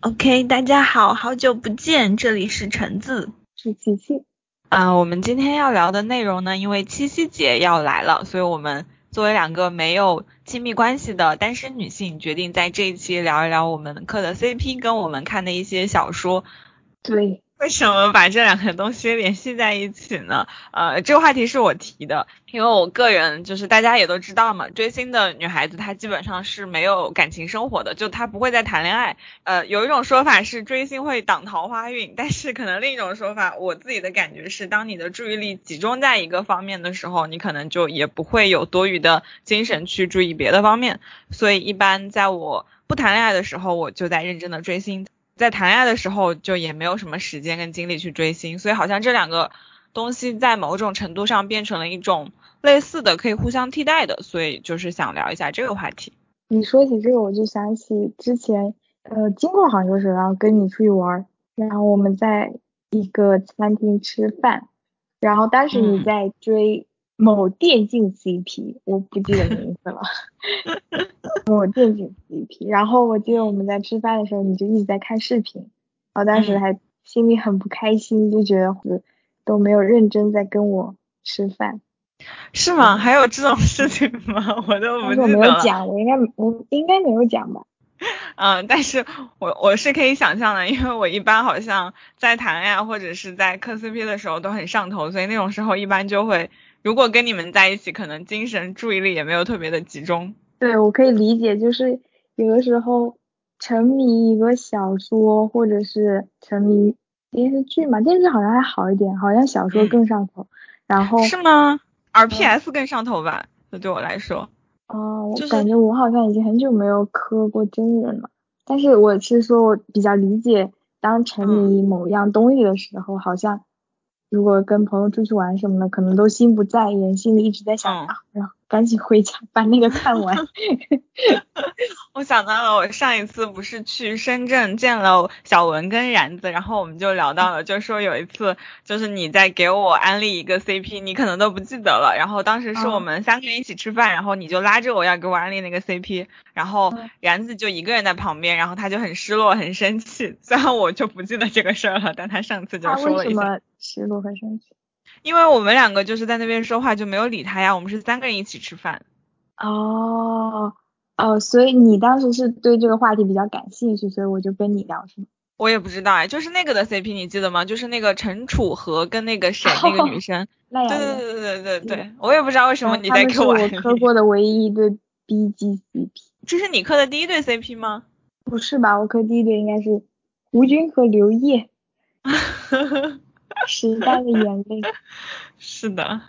OK，大家好，好久不见，这里是橙子，是琪琪。啊，我们今天要聊的内容呢，因为七夕节要来了，所以我们作为两个没有亲密关系的单身女性，决定在这一期聊一聊我们磕的 CP 跟我们看的一些小说。对。为什么把这两个东西联系在一起呢？呃，这个话题是我提的，因为我个人就是大家也都知道嘛，追星的女孩子她基本上是没有感情生活的，就她不会再谈恋爱。呃，有一种说法是追星会挡桃花运，但是可能另一种说法，我自己的感觉是，当你的注意力集中在一个方面的时候，你可能就也不会有多余的精神去注意别的方面。所以一般在我不谈恋爱的时候，我就在认真的追星。在谈恋爱的时候，就也没有什么时间跟精力去追星，所以好像这两个东西在某种程度上变成了一种类似的，可以互相替代的，所以就是想聊一下这个话题。你说起这个，我就想起之前，呃，经过杭州时，然后跟你出去玩，然后我们在一个餐厅吃饭，然后当时你在追。某电竞 CP，我不记得名字了。某电竞 CP，然后我记得我们在吃饭的时候，你就一直在看视频，然后当时还心里很不开心，就觉得都没有认真在跟我吃饭。是吗？还有这种事情吗？我都不记得。我没有讲，我应该我应该没有讲吧？嗯，但是我我是可以想象的，因为我一般好像在谈恋爱或者是在磕 CP 的时候都很上头，所以那种时候一般就会。如果跟你们在一起，可能精神注意力也没有特别的集中。对，我可以理解，就是有的时候沉迷一个小说，或者是沉迷电视剧嘛，电视剧好像还好一点，好像小说更上头。然后是吗？RPS 更上头吧？这对我来说。哦，我感觉我好像已经很久没有磕过真人了。但是我是说我比较理解，当沉迷某样东西的时候，好像。如果跟朋友出去玩什么的，可能都心不在焉，心里一直在想啊，赶紧回家把那个看完。我想到了，我上一次不是去深圳见了小文跟然子，然后我们就聊到了，就说有一次就是你在给我安利一个 CP，你可能都不记得了。然后当时是我们三个人一起吃饭，然后你就拉着我要给我安利那个 CP，然后然子就一个人在旁边，然后他就很失落很生气。虽然我就不记得这个事儿了，但他上次就说了一下。失落和生气，因为我们两个就是在那边说话就没有理他呀。我们是三个人一起吃饭。哦哦，所以你当时是对这个话题比较感兴趣，所以我就跟你聊是吗？我也不知道哎，就是那个的 CP 你记得吗？就是那个陈楚河跟那个谁那个女生。对对对对对对对，我也不知道为什么你在磕我。我磕过的唯一一对 BG CP。这是你磕的第一对 CP 吗？不是吧，我磕第一对应该是胡军和刘烨。时代的眼泪，是的。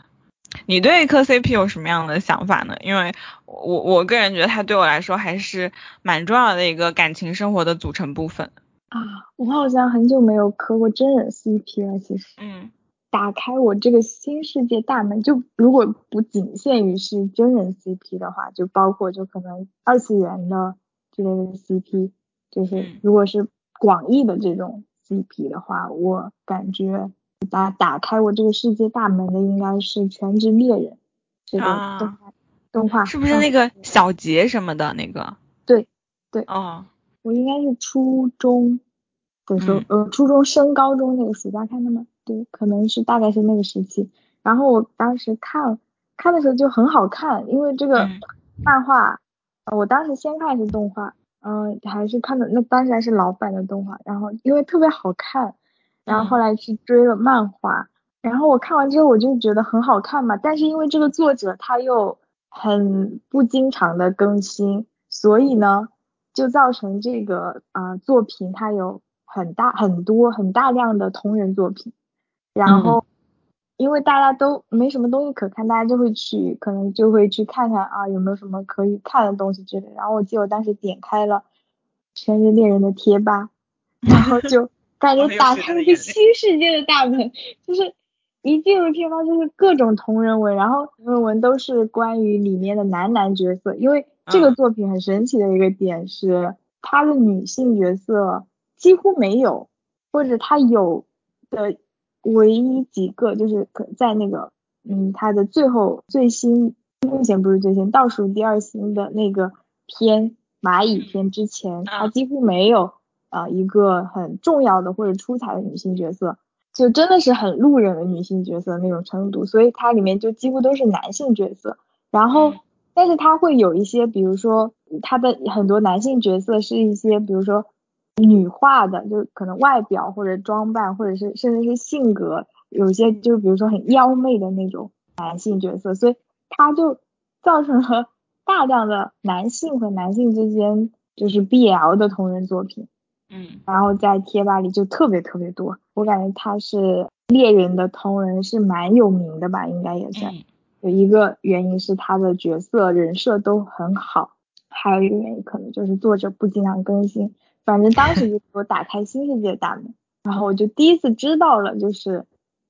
你对磕 CP 有什么样的想法呢？因为我我个人觉得它对我来说还是蛮重要的一个感情生活的组成部分啊。我好像很久没有磕过真人 CP 了，其实。嗯。打开我这个新世界大门，就如果不仅限于是真人 CP 的话，就包括就可能二次元的之类的 CP，就是如果是广义的这种。CP 的话，我感觉打打开我这个世界大门的应该是《全职猎人》这个动画，动画是不是那个小杰什么的那个？对对哦，我应该是初中的时候，呃，初中升高中那个暑假看的吗？对，可能是大概是那个时期。然后我当时看看的时候就很好看，因为这个漫画，我当时先看是动画。嗯，还是看的那当时还是老版的动画，然后因为特别好看，然后后来去追了漫画，然后我看完之后我就觉得很好看嘛，但是因为这个作者他又很不经常的更新，所以呢就造成这个啊作品它有很大很多很大量的同人作品，然后。因为大家都没什么东西可看，大家就会去，可能就会去看看啊，有没有什么可以看的东西之类。然后我记得我当时点开了《全职猎人》的贴吧，然后就感觉打开了一个新世界的大门，就是一进入片方就是各种同人文，然后同人文都是关于里面的男男角色。因为这个作品很神奇的一个点是，他的女性角色几乎没有，或者他有的。唯一几个就是可在那个，嗯，他的最后最新目前不是最新，倒数第二新的那个片蚂蚁篇之前，他几乎没有啊一个很重要的或者出彩的女性角色，就真的是很路人的女性角色那种程度，所以它里面就几乎都是男性角色。然后，但是它会有一些，比如说它的很多男性角色是一些，比如说女化的，就可能外表或者装扮，或者是甚至是性格，有些就比如说很妖媚的那种男性角色，所以它就造成了大量的男性和男性之间就是 BL 的同人作品，嗯，然后在贴吧里就特别特别多，我感觉他是猎人的同人是蛮有名的吧，应该也算。有一个原因是他的角色人设都很好，还有一个原因可能就是作者不经常更新。反正当时就给我打开新世界大门，然后我就第一次知道了，就是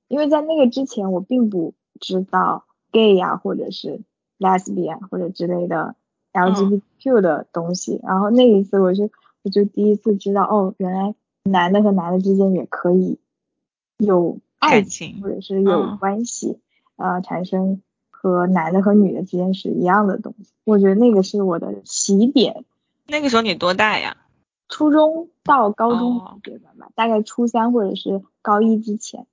因为在那个之前我并不知道 gay 呀或者是 lesbian 或者之类的 LGBTQ 的东西，然后那一次我就我就第一次知道哦，原来男的和男的之间也可以有爱情或者是有关系啊产生。和男的和女的之间是一样的东西，我觉得那个是我的起点。那个时候你多大呀？初中到高中阶段吧，大概初三或者是高一之前。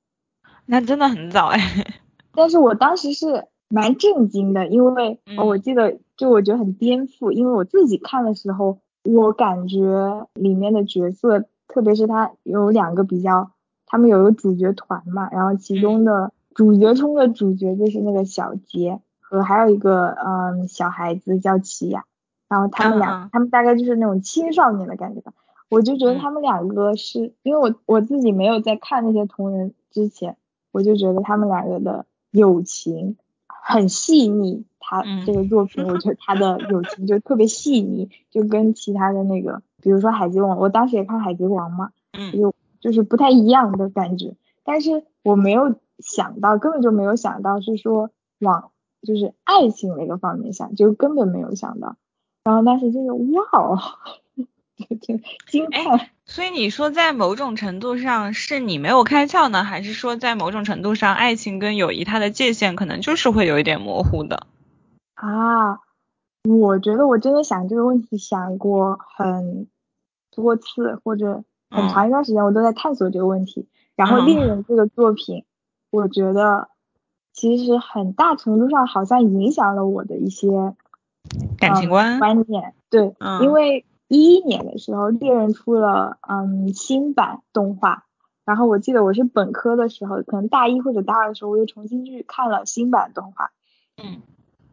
那真的很早哎。但是我当时是蛮震惊的，因为我记得就我觉得很颠覆，因为我自己看的时候，我感觉里面的角色，特别是他有两个比较，他们有个主角团嘛，然后其中的。主角中的主角就是那个小杰和还有一个嗯小孩子叫奇雅，然后他们俩他们大概就是那种青少年的感觉吧，我就觉得他们两个是因为我我自己没有在看那些同人之前，我就觉得他们两个的友情很细腻，他这个作品我觉得他的友情就特别细腻，就跟其他的那个比如说海贼王，我当时也看海贼王嘛，嗯，就就是不太一样的感觉，但是我没有。想到根本就没有想到是说往就是爱情那个方面想，就根本没有想到。然后当时就是哇哦，就 挺惊叹。所以你说在某种程度上是你没有开窍呢，还是说在某种程度上爱情跟友谊它的界限可能就是会有一点模糊的？啊，我觉得我真的想这个问题想过很多次，或者很长一段时间我都在探索这个问题。然后恋人这个作品。我觉得其实很大程度上好像影响了我的一些感情观观念，对，因为一一年的时候猎人出了嗯新版动画，然后我记得我是本科的时候，可能大一或者大二的时候，我又重新去看了新版动画，嗯，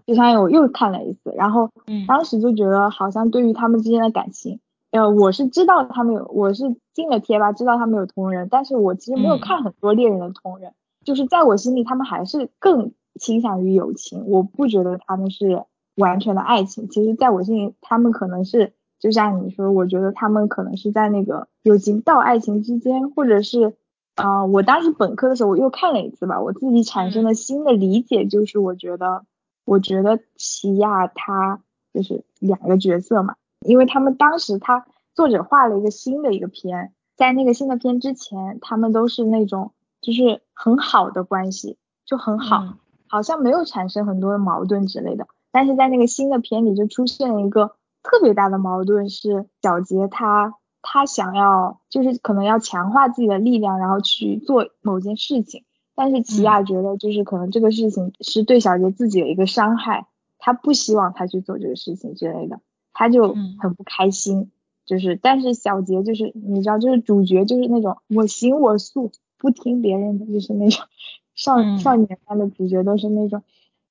就相当于我又看了一次，然后当时就觉得好像对于他们之间的感情，呃，我是知道他们有，我是进了贴吧知道他们有同人，但是我其实没有看很多猎人的同人。就是在我心里，他们还是更倾向于友情。我不觉得他们是完全的爱情。其实，在我心里，他们可能是就像你说，我觉得他们可能是在那个友情到爱情之间，或者是，啊，我当时本科的时候我又看了一次吧，我自己产生了新的理解，就是我觉得，我觉得齐亚他就是两个角色嘛，因为他们当时他作者画了一个新的一个片，在那个新的片之前，他们都是那种。就是很好的关系，就很好，好像没有产生很多的矛盾之类的。但是在那个新的片里就出现了一个特别大的矛盾，是小杰他他想要就是可能要强化自己的力量，然后去做某件事情。但是奇亚觉得就是可能这个事情是对小杰自己的一个伤害，他不希望他去做这个事情之类的，他就很不开心。就是但是小杰就是你知道就是主角就是那种我行我素。不听别人的，就是那种 少少年般的主角都是那种，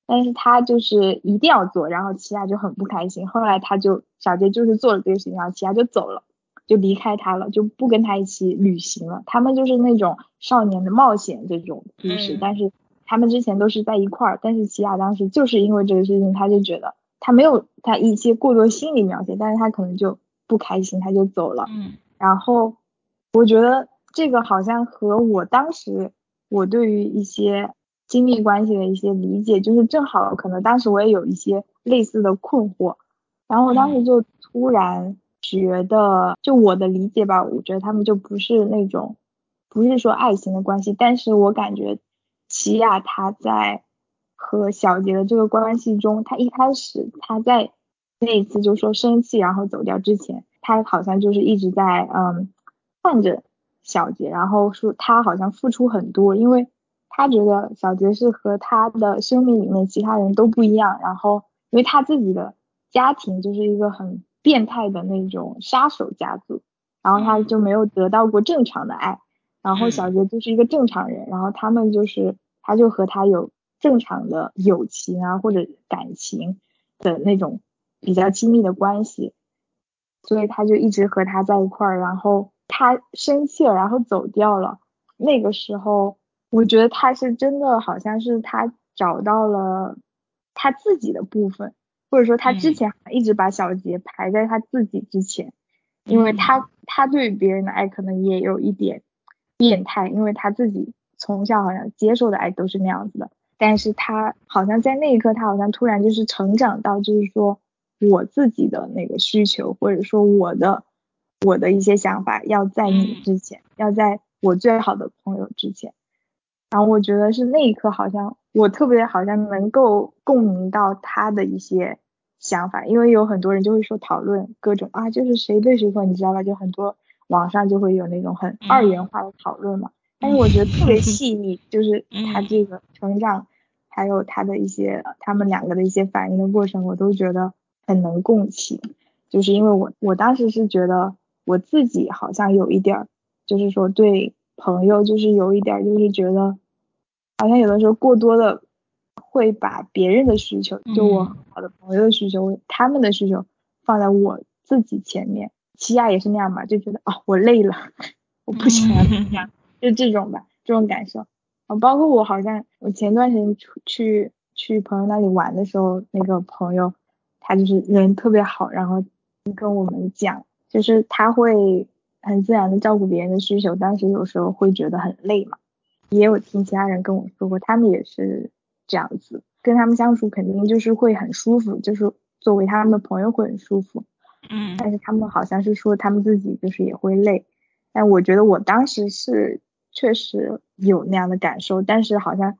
但是他就是一定要做，然后齐亚就很不开心。后来他就小杰就是做了这个事情，然后齐亚就走了，就离开他了，就不跟他一起旅行了。他们就是那种少年的冒险这种故事，但是他们之前都是在一块儿，但是齐亚当时就是因为这个事情，他就觉得他没有他一些过多心理描写，但是他可能就不开心，他就走了。嗯，然后我觉得。这个好像和我当时我对于一些亲密关系的一些理解，就是正好可能当时我也有一些类似的困惑，然后我当时就突然觉得，就我的理解吧，我觉得他们就不是那种，不是说爱情的关系，但是我感觉齐亚他在和小杰的这个关系中，他一开始他在那一次就说生气然后走掉之前，他好像就是一直在嗯。看着小杰，然后说他好像付出很多，因为他觉得小杰是和他的生命里面其他人都不一样，然后因为他自己的家庭就是一个很变态的那种杀手家族，然后他就没有得到过正常的爱，然后小杰就是一个正常人，然后他们就是他就和他有正常的友情啊或者感情的那种比较亲密的关系。所以他就一直和他在一块儿，然后他生气了，然后走掉了。那个时候，我觉得他是真的，好像是他找到了他自己的部分，或者说他之前一直把小杰排在他自己之前，因为他他对别人的爱可能也有一点变态，因为他自己从小好像接受的爱都是那样子的，但是他好像在那一刻，他好像突然就是成长到，就是说。我自己的那个需求，或者说我的我的一些想法，要在你之前，要在我最好的朋友之前。然后我觉得是那一刻，好像我特别好像能够共鸣到他的一些想法，因为有很多人就会说讨论各种啊，就是谁对谁错，你知道吧？就很多网上就会有那种很二元化的讨论嘛。但是我觉得特别细腻，就是 他这个成长，还有他的一些他们两个的一些反应的过程，我都觉得。很能共情，就是因为我我当时是觉得我自己好像有一点儿，就是说对朋友就是有一点儿，就是觉得好像有的时候过多的会把别人的需求，就我好的朋友的需求，他们的需求放在我自己前面。齐亚也是那样嘛，就觉得啊我累了，我不想要这样，就这种吧，这种感受。啊，包括我好像我前段时间出去去朋友那里玩的时候，那个朋友。他就是人特别好，然后跟我们讲，就是他会很自然的照顾别人的需求，但是有时候会觉得很累嘛。也有听其他人跟我说过，他们也是这样子，跟他们相处肯定就是会很舒服，就是作为他们的朋友会很舒服。嗯。但是他们好像是说他们自己就是也会累，但我觉得我当时是确实有那样的感受，但是好像。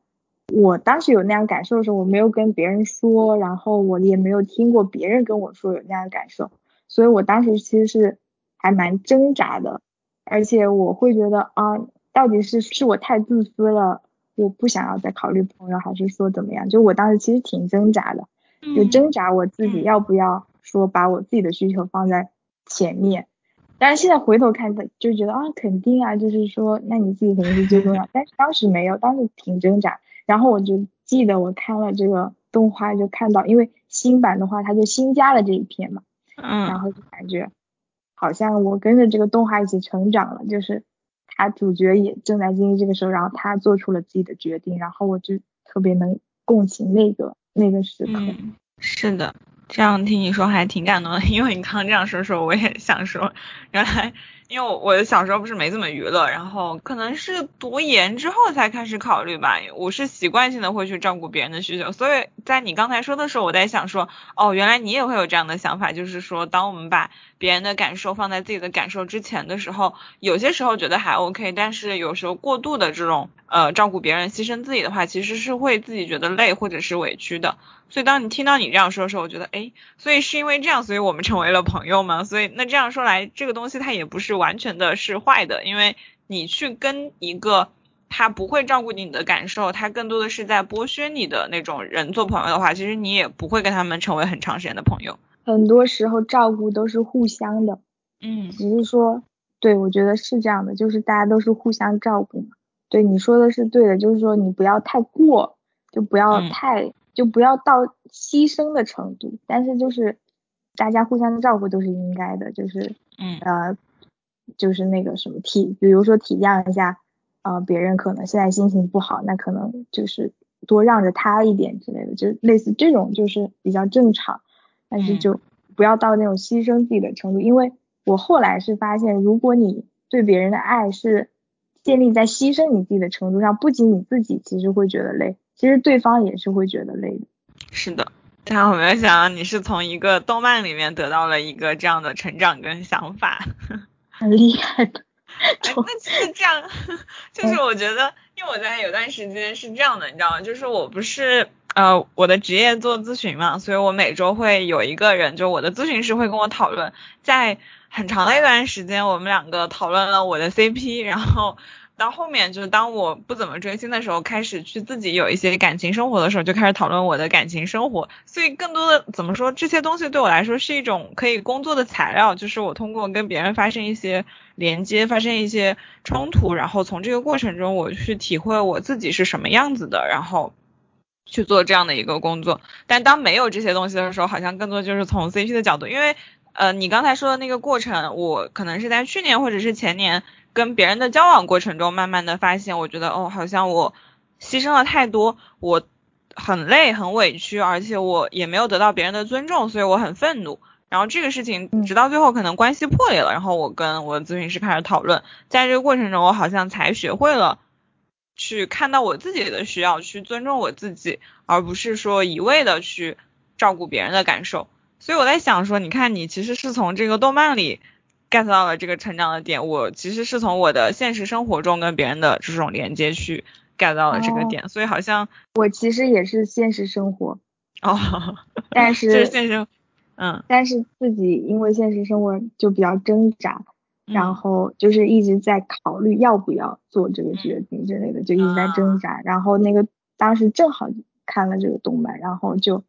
我当时有那样感受的时候，我没有跟别人说，然后我也没有听过别人跟我说有那样的感受，所以我当时其实是还蛮挣扎的，而且我会觉得啊，到底是是我太自私了，我不想要再考虑朋友，还是说怎么样？就我当时其实挺挣扎的，就挣扎我自己要不要说把我自己的需求放在前面，但是现在回头看，就觉得啊，肯定啊，就是说那你自己肯定是最重要，但是当时没有，当时挺挣扎。然后我就记得我看了这个动画，就看到，因为新版的话，它就新加了这一篇嘛，嗯，然后就感觉好像我跟着这个动画一起成长了，就是他主角也正在经历这个时候，然后他做出了自己的决定，然后我就特别能共情那个那个时刻。是的，这样听你说还挺感动的，因为你刚刚这样说说，我也想说，原来。因为我小时候不是没怎么娱乐，然后可能是读研之后才开始考虑吧。我是习惯性的会去照顾别人的需求，所以在你刚才说的时候，我在想说，哦，原来你也会有这样的想法，就是说，当我们把别人的感受放在自己的感受之前的时候，有些时候觉得还 OK，但是有时候过度的这种呃照顾别人、牺牲自己的话，其实是会自己觉得累或者是委屈的。所以当你听到你这样说的时候，我觉得，哎，所以是因为这样，所以我们成为了朋友吗？所以那这样说来，这个东西它也不是完全的是坏的，因为你去跟一个他不会照顾你的感受，他更多的是在剥削你的那种人做朋友的话，其实你也不会跟他们成为很长时间的朋友。很多时候照顾都是互相的，嗯，只是说，对我觉得是这样的，就是大家都是互相照顾嘛。对你说的是对的，就是说你不要太过，就不要太。就不要到牺牲的程度，但是就是大家互相照顾都是应该的，就是嗯呃就是那个什么体，比如说体谅一下呃别人可能现在心情不好，那可能就是多让着他一点之类的，就类似这种就是比较正常，但是就不要到那种牺牲自己的程度，因为我后来是发现，如果你对别人的爱是建立在牺牲你自己的程度上，不仅你自己其实会觉得累。其实对方也是会觉得累的。是的，但我没有想到你是从一个动漫里面得到了一个这样的成长跟想法，很厉害的。那其实这样，就是我觉得，因为我在有段时间是这样的，你知道吗？就是我不是呃我的职业做咨询嘛，所以我每周会有一个人，就我的咨询师会跟我讨论，在。很长的一段时间，我们两个讨论了我的 CP，然后。到后面就是当我不怎么追星的时候，开始去自己有一些感情生活的时候，就开始讨论我的感情生活。所以更多的怎么说，这些东西对我来说是一种可以工作的材料，就是我通过跟别人发生一些连接，发生一些冲突，然后从这个过程中我去体会我自己是什么样子的，然后去做这样的一个工作。但当没有这些东西的时候，好像更多就是从 CP 的角度，因为呃你刚才说的那个过程，我可能是在去年或者是前年。跟别人的交往过程中，慢慢的发现，我觉得哦，好像我牺牲了太多，我很累很委屈，而且我也没有得到别人的尊重，所以我很愤怒。然后这个事情直到最后可能关系破裂了，然后我跟我的咨询师开始讨论，在这个过程中，我好像才学会了去看到我自己的需要，去尊重我自己，而不是说一味的去照顾别人的感受。所以我在想说，你看你其实是从这个动漫里。get 到了这个成长的点，我其实是从我的现实生活中跟别人的这种连接去 get 到了这个点，所以好像我其实也是现实生活哦，但是是现实，嗯，但是自己因为现实生活就比较挣扎，然后就是一直在考虑要不要做这个决定之类的，就一直在挣扎，然后那个当时正好看了这个动漫，然后就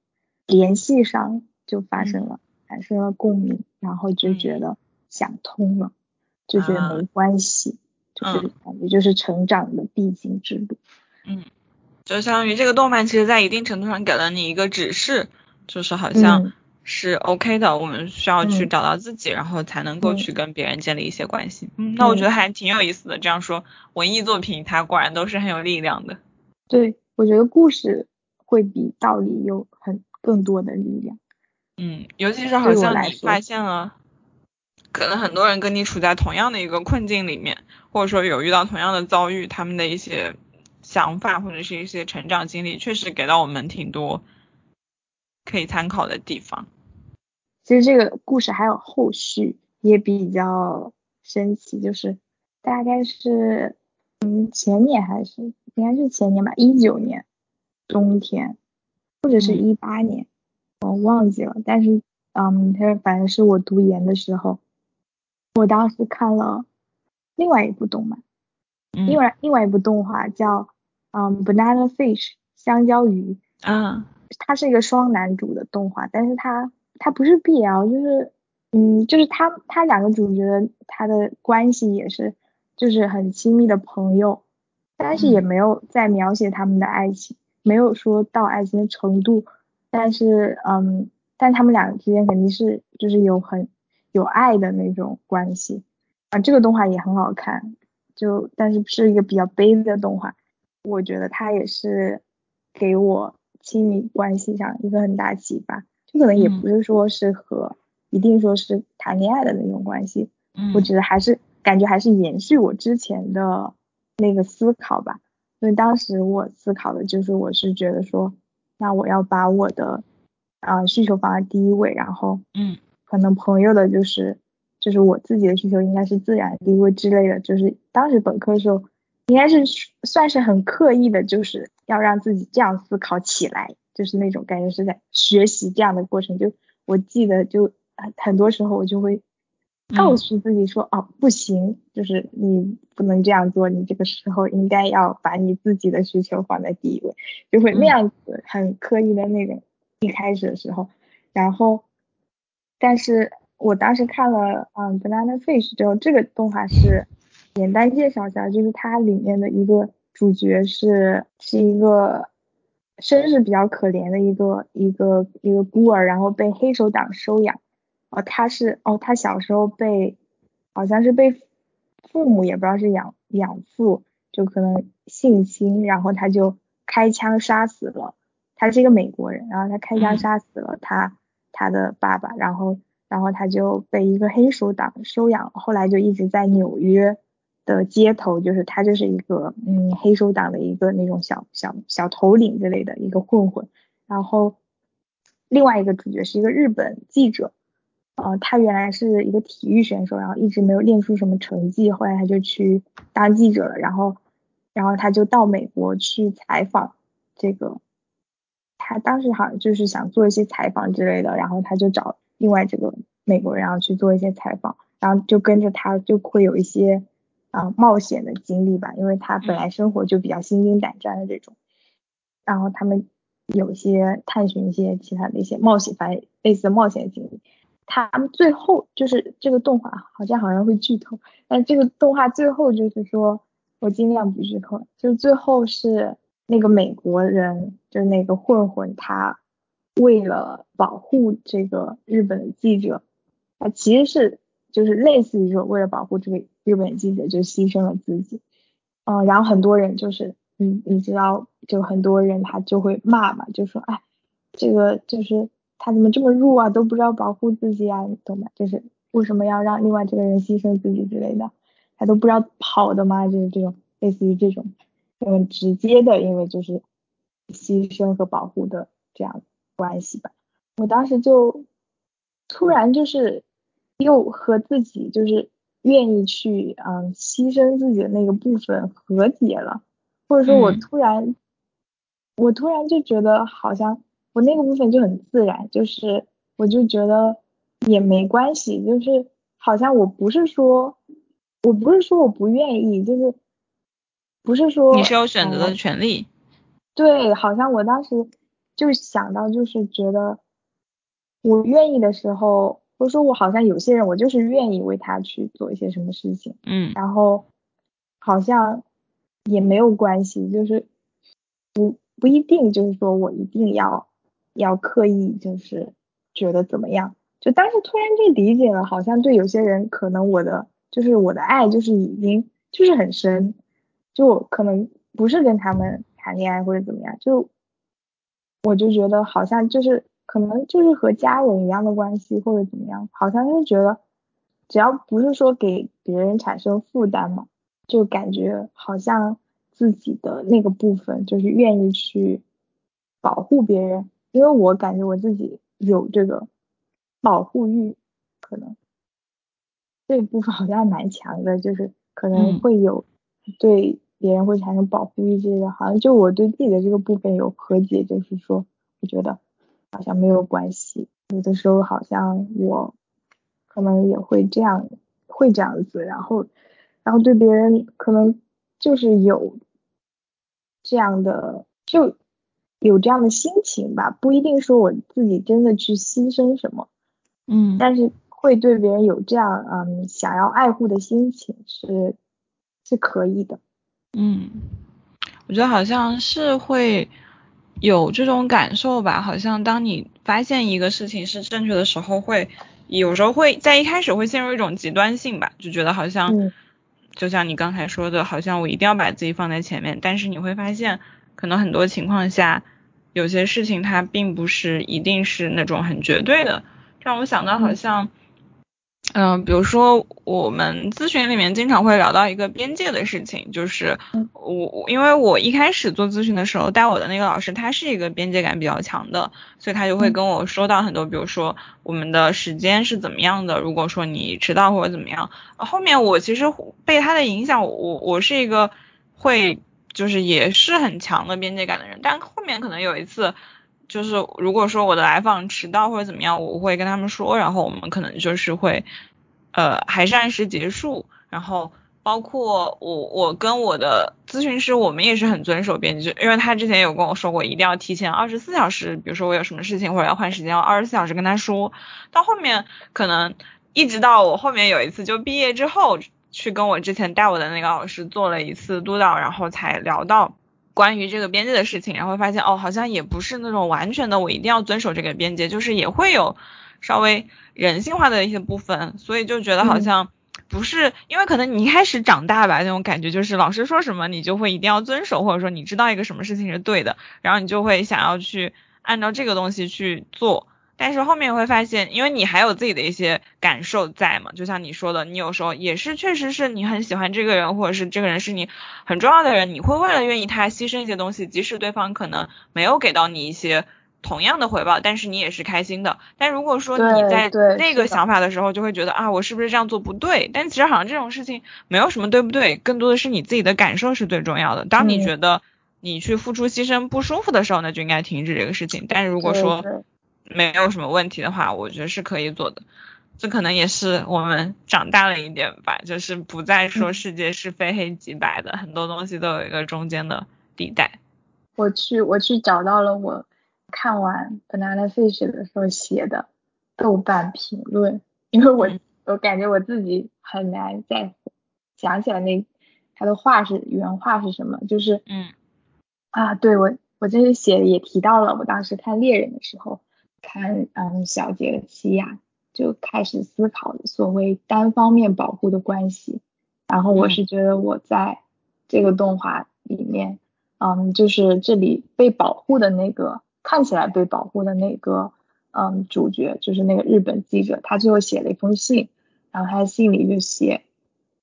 联系上就发生了产生了共鸣，然后就觉得。想通了，就觉得没关系，就是感觉就是成长的必经之路。嗯，就相当于这个动漫，其实在一定程度上给了你一个指示，就是好像是 OK 的，我们需要去找到自己，然后才能够去跟别人建立一些关系。嗯，那我觉得还挺有意思的。这样说，文艺作品它果然都是很有力量的。对，我觉得故事会比道理有很更多的力量。嗯，尤其是好像你发现了。可能很多人跟你处在同样的一个困境里面，或者说有遇到同样的遭遇，他们的一些想法或者是一些成长经历，确实给到我们挺多可以参考的地方。其实这个故事还有后续，也比较神奇，就是大概是嗯前年还是应该是前年吧，一九年冬天，或者是一八年，我忘记了，但是嗯，他反正是我读研的时候。我当时看了另外一部动漫，另外另外一部动画叫嗯 Banana Fish 香蕉鱼，啊，它是一个双男主的动画，但是它它不是 BL，就是嗯就是他他两个主角他的关系也是就是很亲密的朋友，但是也没有在描写他们的爱情，没有说到爱情的程度，但是嗯但他们两个之间肯定是就是有很。有爱的那种关系。啊，这个动画也很好看，就但是是一个比较悲的动画，我觉得它也是给我亲密关系上一个很大启发，就可能也不是说是和一定说是谈恋爱的那种关系，我觉得还是感觉还是延续我之前的那个思考吧，因为当时我思考的就是我是觉得说，那我要把我的啊需求放在第一位，然后嗯。可能朋友的就是，就是我自己的需求应该是自然第一位之类的，就是当时本科的时候，应该是算是很刻意的，就是要让自己这样思考起来，就是那种感觉是在学习这样的过程。就我记得就很多时候我就会告诉自己说，哦不行，就是你不能这样做，你这个时候应该要把你自己的需求放在第一位，就会那样子很刻意的那种一开始的时候，然后。但是我当时看了嗯 Banana Fish 之后，这个动画是简单介绍一下，就是它里面的一个主角是是一个身世比较可怜的一个一个一个孤儿，然后被黑手党收养。哦，他是哦，他小时候被好像是被父母也不知道是养养父，就可能性侵，然后他就开枪杀死了。他是一个美国人，然后他开枪杀死了他。他的爸爸，然后，然后他就被一个黑手党收养，后来就一直在纽约的街头，就是他就是一个嗯黑手党的一个那种小小小头领之类的一个混混。然后另外一个主角是一个日本记者，呃，他原来是一个体育选手，然后一直没有练出什么成绩，后来他就去当记者了，然后，然后他就到美国去采访这个。他当时好像就是想做一些采访之类的，然后他就找另外这个美国人，然后去做一些采访，然然后就跟着他就会有一些啊冒险的经历吧，因为他本来生活就比较心惊胆战的这种，然后他们有些探寻一些其他的一些冒险，反正类似的冒险经历。他们最后就是这个动画好像好像会剧透，但这个动画最后就是说我尽量不剧透，就最后是那个美国人，就是那个混混，他为了保护这个日本的记者，他其实是就是类似于说为了保护这个日本记者就牺牲了自己，嗯，然后很多人就是你你知道就很多人他就会骂嘛，就说哎这个就是。他怎么这么弱啊？都不知道保护自己啊，你懂吗？就是为什么要让另外这个人牺牲自己之类的，他都不知道跑的吗？就是这种类似于这种嗯直接的，因为就是牺牲和保护的这样关系吧。我当时就突然就是又和自己就是愿意去嗯牺牲自己的那个部分和解了，或者说我突然我突然就觉得好像。我那个部分就很自然，就是我就觉得也没关系，就是好像我不是说，我不是说我不愿意，就是不是说你是有选择的权利。对，好像我当时就想到，就是觉得我愿意的时候，或者说我好像有些人，我就是愿意为他去做一些什么事情，嗯，然后好像也没有关系，就是不不一定就是说我一定要。要刻意就是觉得怎么样？就当时突然就理解了，好像对有些人可能我的就是我的爱就是已经就是很深，就可能不是跟他们谈恋爱或者怎么样，就我就觉得好像就是可能就是和家人一样的关系或者怎么样，好像就觉得只要不是说给别人产生负担嘛，就感觉好像自己的那个部分就是愿意去保护别人。因为我感觉我自己有这个保护欲，可能这部分好像蛮强的，就是可能会有对别人会产生保护欲之类的，好像就我对自己的这个部分有和解，就是说我觉得好像没有关系，有的时候好像我可能也会这样，会这样子，然后然后对别人可能就是有这样的就。有这样的心情吧，不一定说我自己真的去牺牲什么，嗯，但是会对别人有这样嗯想要爱护的心情是是可以的，嗯，我觉得好像是会有这种感受吧，好像当你发现一个事情是正确的时候，会有时候会在一开始会陷入一种极端性吧，就觉得好像就像你刚才说的，好像我一定要把自己放在前面，但是你会发现可能很多情况下。有些事情它并不是一定是那种很绝对的，让我想到好像，嗯，比如说我们咨询里面经常会聊到一个边界的事情，就是我因为我一开始做咨询的时候带我的那个老师，他是一个边界感比较强的，所以他就会跟我说到很多，比如说我们的时间是怎么样的，如果说你迟到或者怎么样，后面我其实被他的影响，我我是一个会。就是也是很强的边界感的人，但后面可能有一次，就是如果说我的来访迟到或者怎么样，我会跟他们说，然后我们可能就是会，呃，还是按时结束。然后包括我，我跟我的咨询师，我们也是很遵守边界，因为他之前有跟我说过，一定要提前二十四小时，比如说我有什么事情或者要换时间，要二十四小时跟他说。到后面可能一直到我后面有一次就毕业之后。去跟我之前带我的那个老师做了一次督导，然后才聊到关于这个边界的事情，然后发现哦，好像也不是那种完全的我一定要遵守这个边界，就是也会有稍微人性化的一些部分，所以就觉得好像不是，因为可能你一开始长大吧，那种感觉就是老师说什么你就会一定要遵守，或者说你知道一个什么事情是对的，然后你就会想要去按照这个东西去做。但是后面会发现，因为你还有自己的一些感受在嘛，就像你说的，你有时候也是确实是你很喜欢这个人，或者是这个人是你很重要的人，你会为了愿意他牺牲一些东西，即使对方可能没有给到你一些同样的回报，但是你也是开心的。但如果说你在那个想法的时候，就会觉得啊，我是不是这样做不对？但其实好像这种事情没有什么对不对，更多的是你自己的感受是最重要的。当你觉得你去付出牺牲不舒服的时候，那就应该停止这个事情。但如果说没有什么问题的话，我觉得是可以做的。这可能也是我们长大了一点吧，就是不再说世界是非黑即白的，很多东西都有一个中间的地带。我去，我去找到了我看完《Banana Fish》的时候写的豆瓣评论，因为我我感觉我自己很难再想起来那他的话是原话是什么，就是嗯啊，对我我这里写也提到了，我当时看猎人的时候，看嗯小杰的西亚。就开始思考所谓单方面保护的关系，然后我是觉得我在这个动画里面，嗯，就是这里被保护的那个看起来被保护的那个，嗯，主角就是那个日本记者，他最后写了一封信，然后他的信里就写，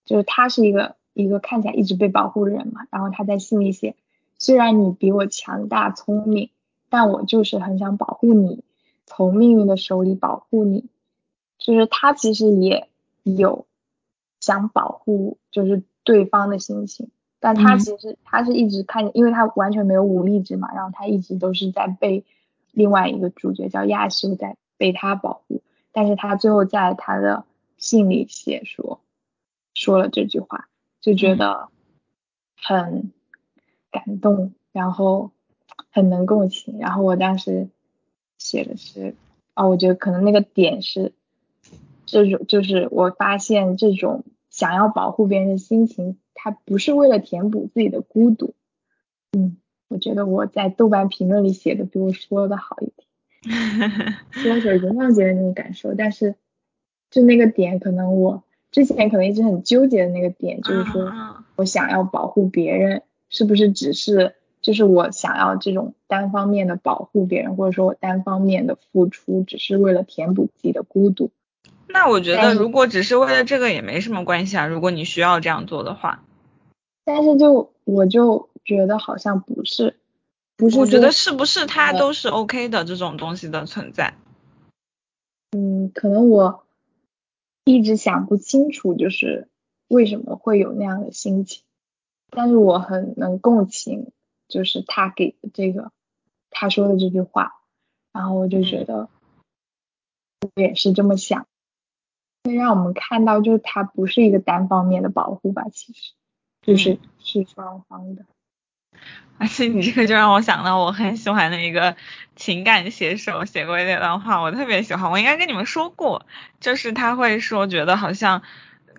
就是他是一个一个看起来一直被保护的人嘛，然后他在信里写，虽然你比我强大聪明，但我就是很想保护你，从命运的手里保护你。就是他其实也有想保护就是对方的心情，但他其实他是一直看，因为他完全没有武力值嘛，然后他一直都是在被另外一个主角叫亚修在被他保护，但是他最后在他的信里写说说了这句话，就觉得很感动，然后很能共情，然后我当时写的是啊，我觉得可能那个点是。这种就是我发现这种想要保护别人的心情，它不是为了填补自己的孤独。嗯，我觉得我在豆瓣评论里写的比我说的好一点。虽然说已经忘记了那种感受，但是就那个点，可能我之前可能一直很纠结的那个点，就是说我想要保护别人，是不是只是就是我想要这种单方面的保护别人，或者说我单方面的付出，只是为了填补自己的孤独。那我觉得，如果只是为了这个也没什么关系啊。如果你需要这样做的话，但是就我就觉得好像不是，不是。我觉得是不是它都是 OK 的这种东西的存在。嗯，可能我一直想不清楚，就是为什么会有那样的心情。但是我很能共情，就是他给的这个他说的这句话，然后我就觉得我也是这么想。会让我们看到，就是他不是一个单方面的保护吧，其实就是是双方的。而且你这个就让我想到我很喜欢的一个情感写手写过一段话，我特别喜欢，我应该跟你们说过，就是他会说，觉得好像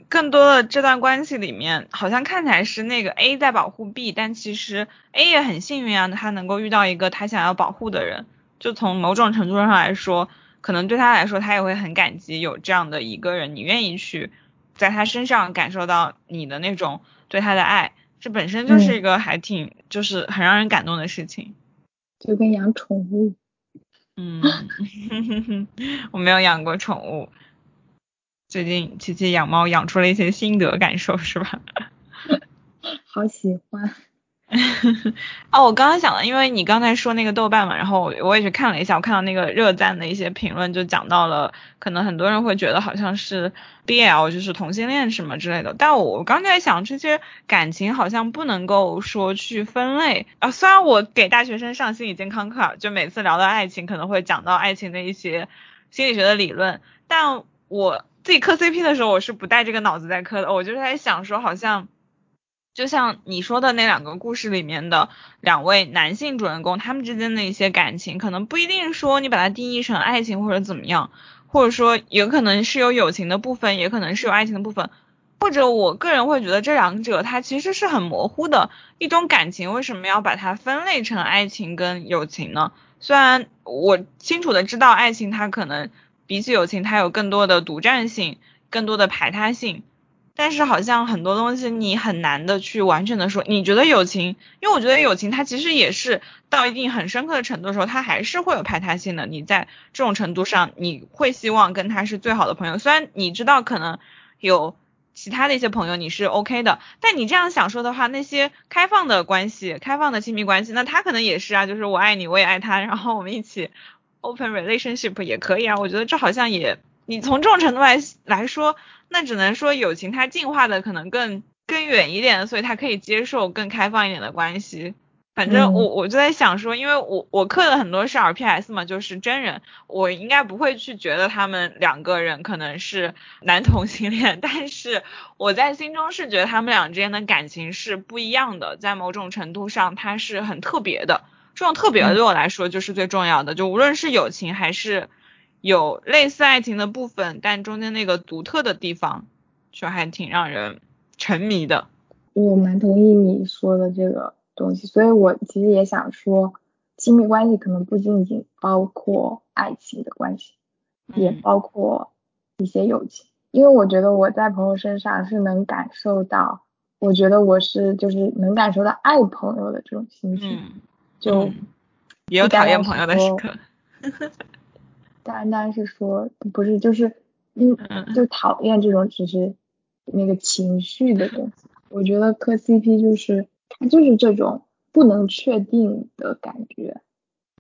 更多的这段关系里面，好像看起来是那个 A 在保护 B，但其实 A 也很幸运啊，他能够遇到一个他想要保护的人，就从某种程度上来说。可能对他来说，他也会很感激有这样的一个人，你愿意去在他身上感受到你的那种对他的爱，这本身就是一个还挺就是很让人感动的事情。就跟养宠物。嗯，我没有养过宠物，最近琪琪养猫养出了一些心得感受，是吧？好喜欢。啊，我刚刚想了，因为你刚才说那个豆瓣嘛，然后我我也去看了一下，我看到那个热赞的一些评论，就讲到了，可能很多人会觉得好像是 BL 就是同性恋什么之类的，但我刚才想这些感情好像不能够说去分类啊，虽然我给大学生上心理健康课，就每次聊到爱情可能会讲到爱情的一些心理学的理论，但我自己磕 CP 的时候我是不带这个脑子在磕的，我就是在想说好像。就像你说的那两个故事里面的两位男性主人公，他们之间的一些感情，可能不一定说你把它定义成爱情或者怎么样，或者说有可能是有友情的部分，也可能是有爱情的部分，或者我个人会觉得这两者它其实是很模糊的一种感情，为什么要把它分类成爱情跟友情呢？虽然我清楚的知道爱情它可能比起友情它有更多的独占性，更多的排他性。但是好像很多东西你很难的去完全的说，你觉得友情，因为我觉得友情它其实也是到一定很深刻的程度的时候，它还是会有排他性的。你在这种程度上，你会希望跟他是最好的朋友，虽然你知道可能有其他的一些朋友你是 OK 的，但你这样想说的话，那些开放的关系、开放的亲密关系，那他可能也是啊，就是我爱你，我也爱他，然后我们一起 open relationship 也可以啊。我觉得这好像也。你从这种程度来来说，那只能说友情它进化的可能更更远一点，所以它可以接受更开放一点的关系。反正我我就在想说，因为我我刻的很多是 RPS 嘛，就是真人，我应该不会去觉得他们两个人可能是男同性恋，但是我在心中是觉得他们俩之间的感情是不一样的，在某种程度上它是很特别的，这种特别对我来说就是最重要的，就无论是友情还是有类似爱情的部分，但中间那个独特的地方，就还挺让人沉迷的。我蛮同意你说的这个。东西，所以我其实也想说，亲密关系可能不仅仅包括爱情的关系，也包括一些友情。因为我觉得我在朋友身上是能感受到，我觉得我是就是能感受到爱朋友的这种心情，就也有讨厌朋友的时刻。单单是说不是，就是嗯，就讨厌这种只是那个情绪的东西。我觉得磕 CP 就是它。就是这种不能确定的感觉，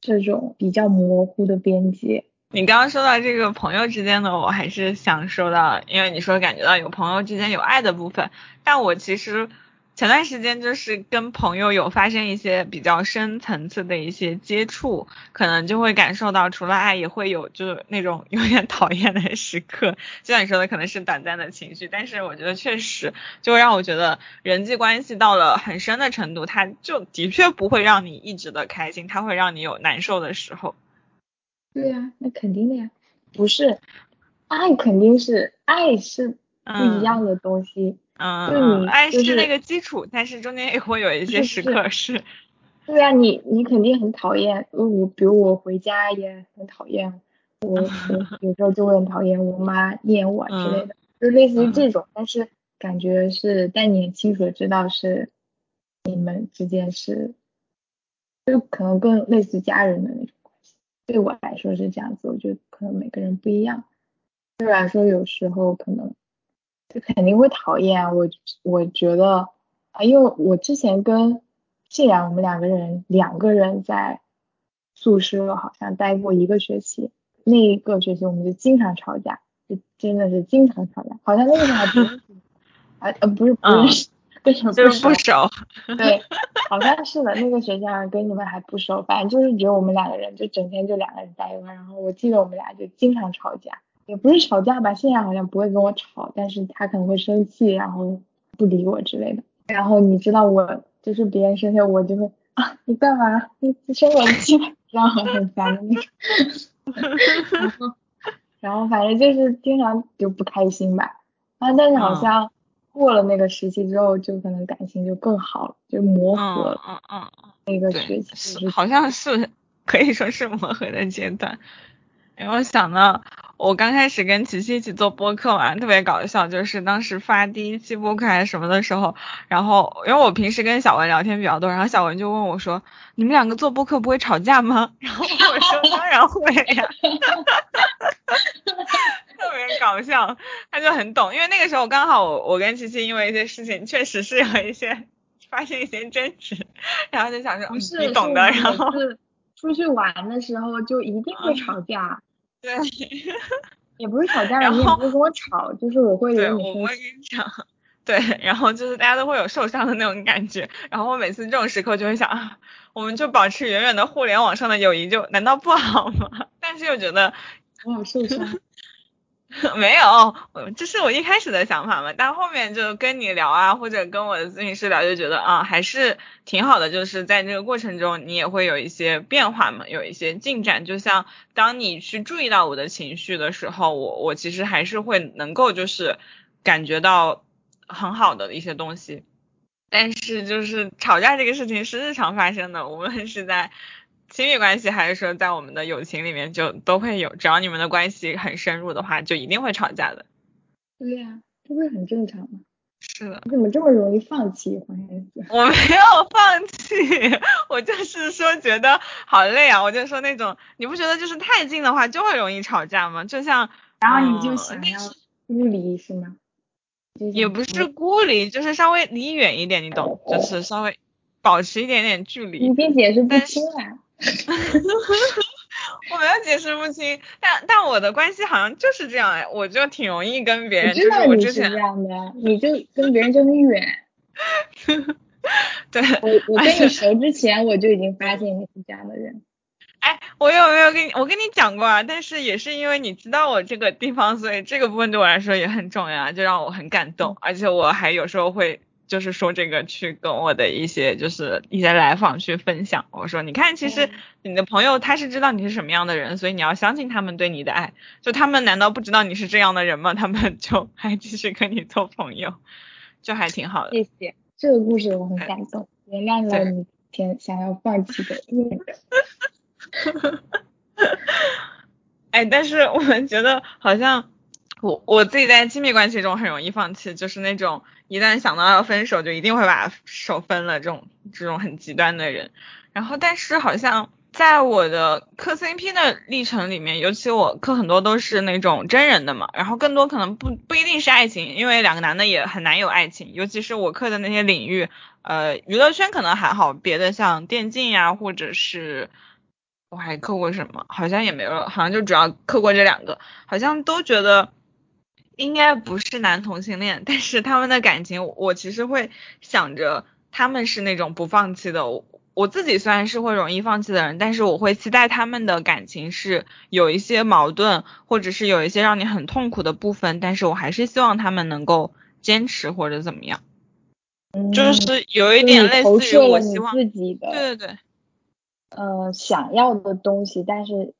这种比较模糊的边界。你刚刚说到这个朋友之间的，我还是想说到，因为你说感觉到有朋友之间有爱的部分，但我其实。前段时间就是跟朋友有发生一些比较深层次的一些接触，可能就会感受到除了爱也会有就是那种有点讨厌的时刻，就像你说的可能是短暂的情绪，但是我觉得确实就让我觉得人际关系到了很深的程度，它就的确不会让你一直的开心，它会让你有难受的时候。对呀，那肯定的呀，不是爱肯定是爱是不一样的东西。嗯，爱是那个基础，但是中间也会有一些时刻是。对啊，你你肯定很讨厌我，比如我回家也很讨厌我，我 有时候就会很讨厌我妈念我之类的，就类似于这种。但是感觉是，但你很清楚的知道是你们之间是，就可能更类似家人的那种关系。对我来说是这样子，我觉得可能每个人不一样。虽然说有时候可能。就肯定会讨厌我，我觉得啊，因为我之前跟既然我们两个人两个人在宿舍好像待过一个学期，那一个学期我们就经常吵架，就真的是经常吵架，好像那个时候还不认识，啊呃不是不认识，跟什么 不熟？对，好像是的，那个学校跟你们还不熟，反正就是只有我们两个人，就整天就两个人待一块，然后我记得我们俩就经常吵架。也不是吵架吧，现在好像不会跟我吵，但是他可能会生气，然后不理我之类的。然后你知道我就是别人生气，我就会啊，你干嘛？你生我气，然后很烦的那种。然后，然后反正就是经常就不开心吧。啊，但是好像过了那个时期之后，就可能感情就更好了，就磨合。嗯嗯嗯。那个学期好像是可以说是磨合的阶段。因为我想到我刚开始跟琪琪一起做播客嘛，特别搞笑，就是当时发第一期播客还是什么的时候，然后因为我平时跟小文聊天比较多，然后小文就问我说：“你们两个做播客不会吵架吗？” 然后我说：“当然会呀。”特别搞笑，他就很懂，因为那个时候刚好我我跟琪琪因为一些事情确实是有一些发生一些争执，然后就想说你懂的，然后。出去玩的时候就一定会吵架，对，也不是吵架，你也不会跟我吵，就是我会对，我会跟你讲，对，然后就是大家都会有受伤的那种感觉，然后我每次这种时刻就会想啊，我们就保持远远的互联网上的友谊，就难道不好吗？但是又觉得我有受伤。没有，这是我一开始的想法嘛。但后面就跟你聊啊，或者跟我的咨询师聊，就觉得啊，还是挺好的。就是在这个过程中，你也会有一些变化嘛，有一些进展。就像当你去注意到我的情绪的时候，我我其实还是会能够就是感觉到很好的一些东西。但是就是吵架这个事情是日常发生的，无论是在。亲密关系还是说在我们的友情里面就都会有，只要你们的关系很深入的话，就一定会吵架的。对呀，这不是很正常吗？是的。你怎么这么容易放弃黄燕子？我没有放弃，我就是说觉得好累啊。我就说那种你不觉得就是太近的话就会容易吵架吗？就像然后你就想要孤离是吗？也不是孤离，就是稍微离远一点，你懂？就是稍微保持一点点距离。你并解释不清啊。我没有解释不清，但但我的关系好像就是这样哎，我就挺容易跟别人，就是我之前这样的，你就跟别人就很远。对，我我跟你 熟之前我就已经发现你是这样的人。哎，我有没有跟你我跟你讲过啊？但是也是因为你知道我这个地方，所以这个部分对我来说也很重要，就让我很感动。而且我还有时候会就是说这个去跟我的一些就是一些来访去分享。我说你看，其实你的朋友他是知道你是什么样的人，所以你要相信他们对你的爱。就他们难道不知道你是这样的人吗？他们 就还继续跟你做朋友，就还挺好的。谢谢，这个故事我很感动，原谅了你前想要放弃的 念头。哎，但是我们觉得好像我我自己在亲密关系中很容易放弃，就是那种一旦想到要分手就一定会把手分了这种这种很极端的人。然后，但是好像在我的磕 CP 的历程里面，尤其我磕很多都是那种真人的嘛，然后更多可能不不一定是爱情，因为两个男的也很难有爱情，尤其是我磕的那些领域，呃，娱乐圈可能还好，别的像电竞呀或者是。我还磕过什么？好像也没有，好像就主要磕过这两个，好像都觉得应该不是男同性恋，但是他们的感情，我其实会想着他们是那种不放弃的。我我自己虽然是会容易放弃的人，但是我会期待他们的感情是有一些矛盾，或者是有一些让你很痛苦的部分，但是我还是希望他们能够坚持或者怎么样，就是有一点类似于我希望自己的，对对对。呃，想要的东西，但是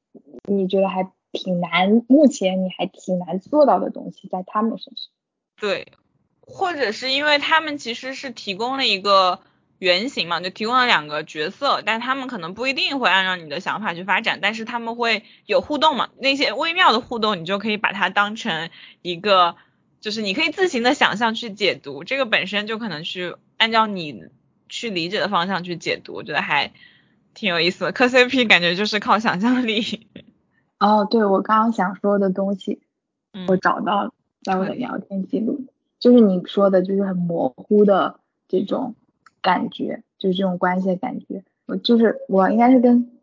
你觉得还挺难，目前你还挺难做到的东西，在他们身上。对，或者是因为他们其实是提供了一个原型嘛，就提供了两个角色，但他们可能不一定会按照你的想法去发展，但是他们会有互动嘛，那些微妙的互动，你就可以把它当成一个，就是你可以自行的想象去解读，这个本身就可能去按照你去理解的方向去解读，我觉得还。挺有意思的，磕 CP 感觉就是靠想象力。哦，对，我刚刚想说的东西，我找到了，在我的聊天记录，就是你说的，就是很模糊的这种感觉，就是这种关系的感觉。我就是我应该是跟，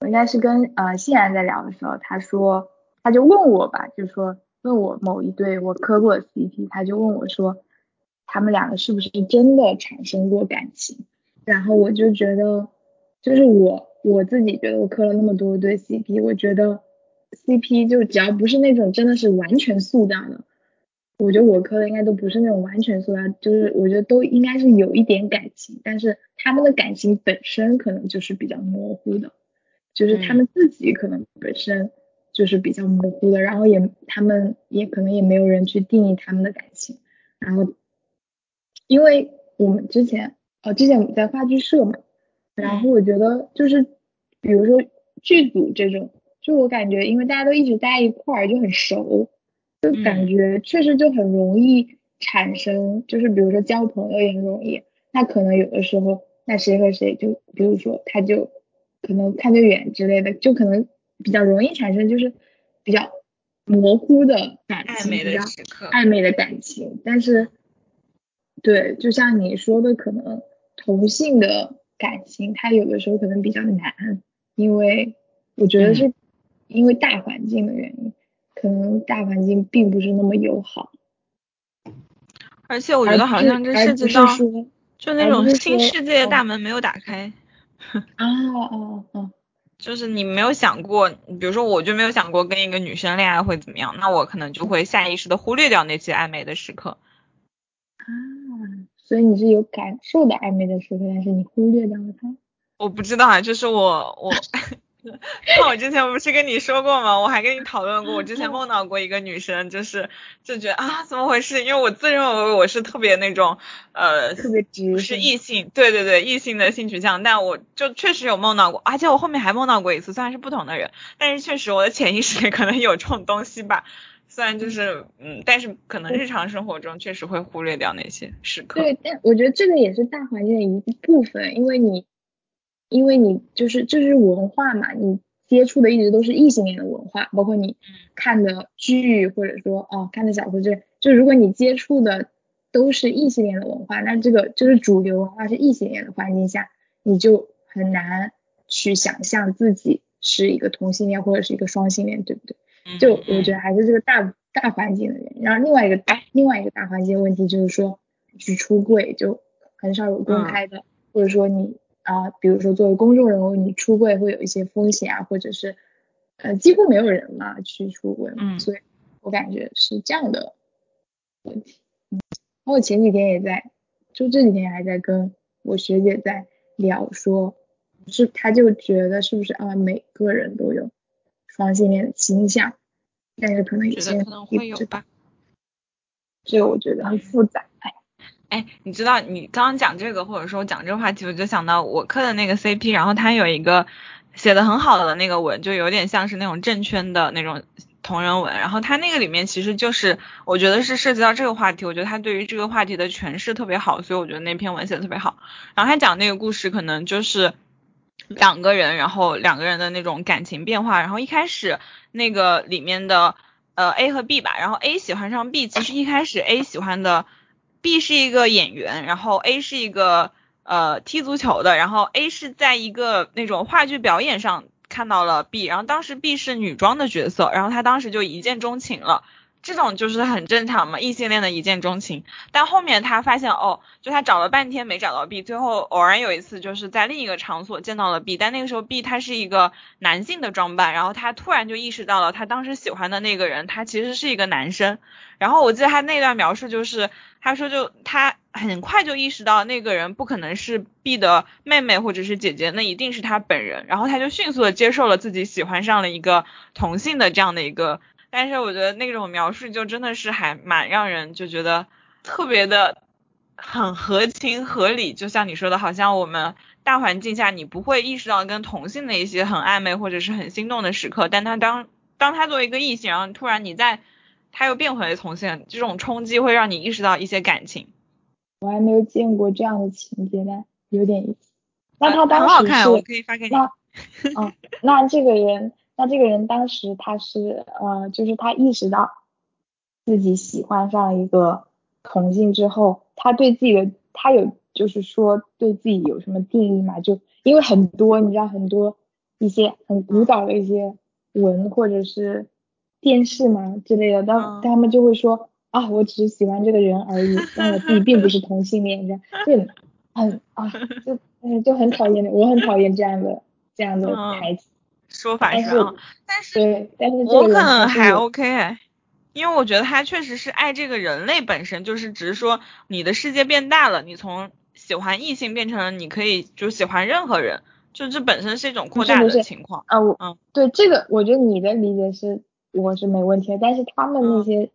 我应该是跟呃欣然在聊的时候，他说，他就问我吧，就说问我某一对我磕过的 CP，他就问我说，他们两个是不是真的产生过感情？然后我就觉得。就是我我自己觉得我磕了那么多对 CP，我觉得 CP 就只要不是那种真的是完全塑造的，我觉得我磕的应该都不是那种完全塑造，就是我觉得都应该是有一点感情，但是他们的感情本身可能就是比较模糊的，就是他们自己可能本身就是比较模糊的，然后也他们也可能也没有人去定义他们的感情，然后因为我们之前哦之前我们在话剧社嘛。然后我觉得就是，比如说剧组这种，就我感觉，因为大家都一直在一块儿，就很熟，就感觉确实就很容易产生，就是比如说交朋友也很容易。那可能有的时候，那谁和谁就，比如说他就可能看得远之类的，就可能比较容易产生就是比较模糊的感情，的时刻暧昧的感情。但是，对，就像你说的，可能同性的。感情它有的时候可能比较难，因为我觉得是因为大环境的原因，可能大环境并不是那么友好。而且我觉得好像这世界上就那种新世界的大门没有打开。哦哦哦，就是你没有想过，比如说我就没有想过跟一个女生恋爱会怎么样，那我可能就会下意识的忽略掉那些暧昧的时刻。啊。所以你是有感受的暧昧的时刻，但是你忽略掉了他。我不知道啊，就是我我，那我之前不是跟你说过吗？我还跟你讨论过，我之前梦到过一个女生，就是就觉得啊怎么回事？因为我自认为我是特别那种呃特别直，是异性，对对对，异性的性取向，但我就确实有梦到过，而且我后面还梦到过一次，虽然是不同的人，但是确实我的潜意识里可能有这种东西吧。虽然就是，嗯，但是可能日常生活中确实会忽略掉那些时刻。对，但我觉得这个也是大环境的一部分，因为你，因为你就是这是文化嘛，你接触的一直都是异性恋的文化，包括你看的剧或者说哦看的小说，这就如果你接触的都是异性恋的文化，那这个就是主流文化是异性恋的环境下，你就很难去想象自己是一个同性恋或者是一个双性恋，对不对？就我觉得。还是这个大大环境的原因，然后另外一个大另外一个大环境问题就是说去出柜，就很少有公开的，或者说你啊，比如说作为公众人物，你出柜会有一些风险啊，或者是呃几乎没有人嘛去出柜，嗯，所以我感觉是这样的问题。嗯，然后前几天也在，就这几天还在跟我学姐在聊，说是她就觉得是不是啊每个人都有双性恋的倾向，但是可能有些人可能会有吧。这个我觉得很复杂，哎，你知道你刚刚讲这个，或者说讲这个话题，我就想到我磕的那个 CP，然后他有一个写的很好的那个文，就有点像是那种正圈的那种同人文，然后他那个里面其实就是我觉得是涉及到这个话题，我觉得他对于这个话题的诠释特别好，所以我觉得那篇文写的特别好。然后他讲那个故事可能就是两个人，然后两个人的那种感情变化，然后一开始那个里面的。呃，A 和 B 吧，然后 A 喜欢上 B，其实一开始 A 喜欢的 B 是一个演员，然后 A 是一个呃踢足球的，然后 A 是在一个那种话剧表演上看到了 B，然后当时 B 是女装的角色，然后他当时就一见钟情了。这种就是很正常嘛，异性恋的一见钟情。但后面他发现，哦，就他找了半天没找到 B，最后偶然有一次就是在另一个场所见到了 B，但那个时候 B 他是一个男性的装扮，然后他突然就意识到了他当时喜欢的那个人，他其实是一个男生。然后我记得他那段描述就是，他说就他很快就意识到那个人不可能是 B 的妹妹或者是姐姐，那一定是他本人。然后他就迅速的接受了自己喜欢上了一个同性的这样的一个。但是我觉得那种描述就真的是还蛮让人就觉得特别的很合情合理，就像你说的，好像我们大环境下你不会意识到跟同性的一些很暧昧或者是很心动的时刻，但他当当他作为一个异性，然后突然你在他又变回了同性，这种冲击会让你意识到一些感情。我还没有见过这样的情节呢，有点意思。那他当时很好看，我可以发给你。那哦，那这个人。那这个人当时他是呃，就是他意识到自己喜欢上一个同性之后，他对自己的他有就是说对自己有什么定义嘛？就因为很多你知道很多一些很古早的一些文或者是电视嘛之类的，当他们就会说啊，我只是喜欢这个人而已，但我自己并不是同性恋，这样就很啊就嗯就很讨厌，我很讨厌这样的这样的台词。说法是啊，但是我可能还 OK，因为我觉得他确实是爱这个人类本身，就是只是说你的世界变大了，你从喜欢异性变成了你可以就喜欢任何人，就这本身是一种扩大的情况啊。我嗯，对这个我觉得你的理解是我是没问题的，但是他们那些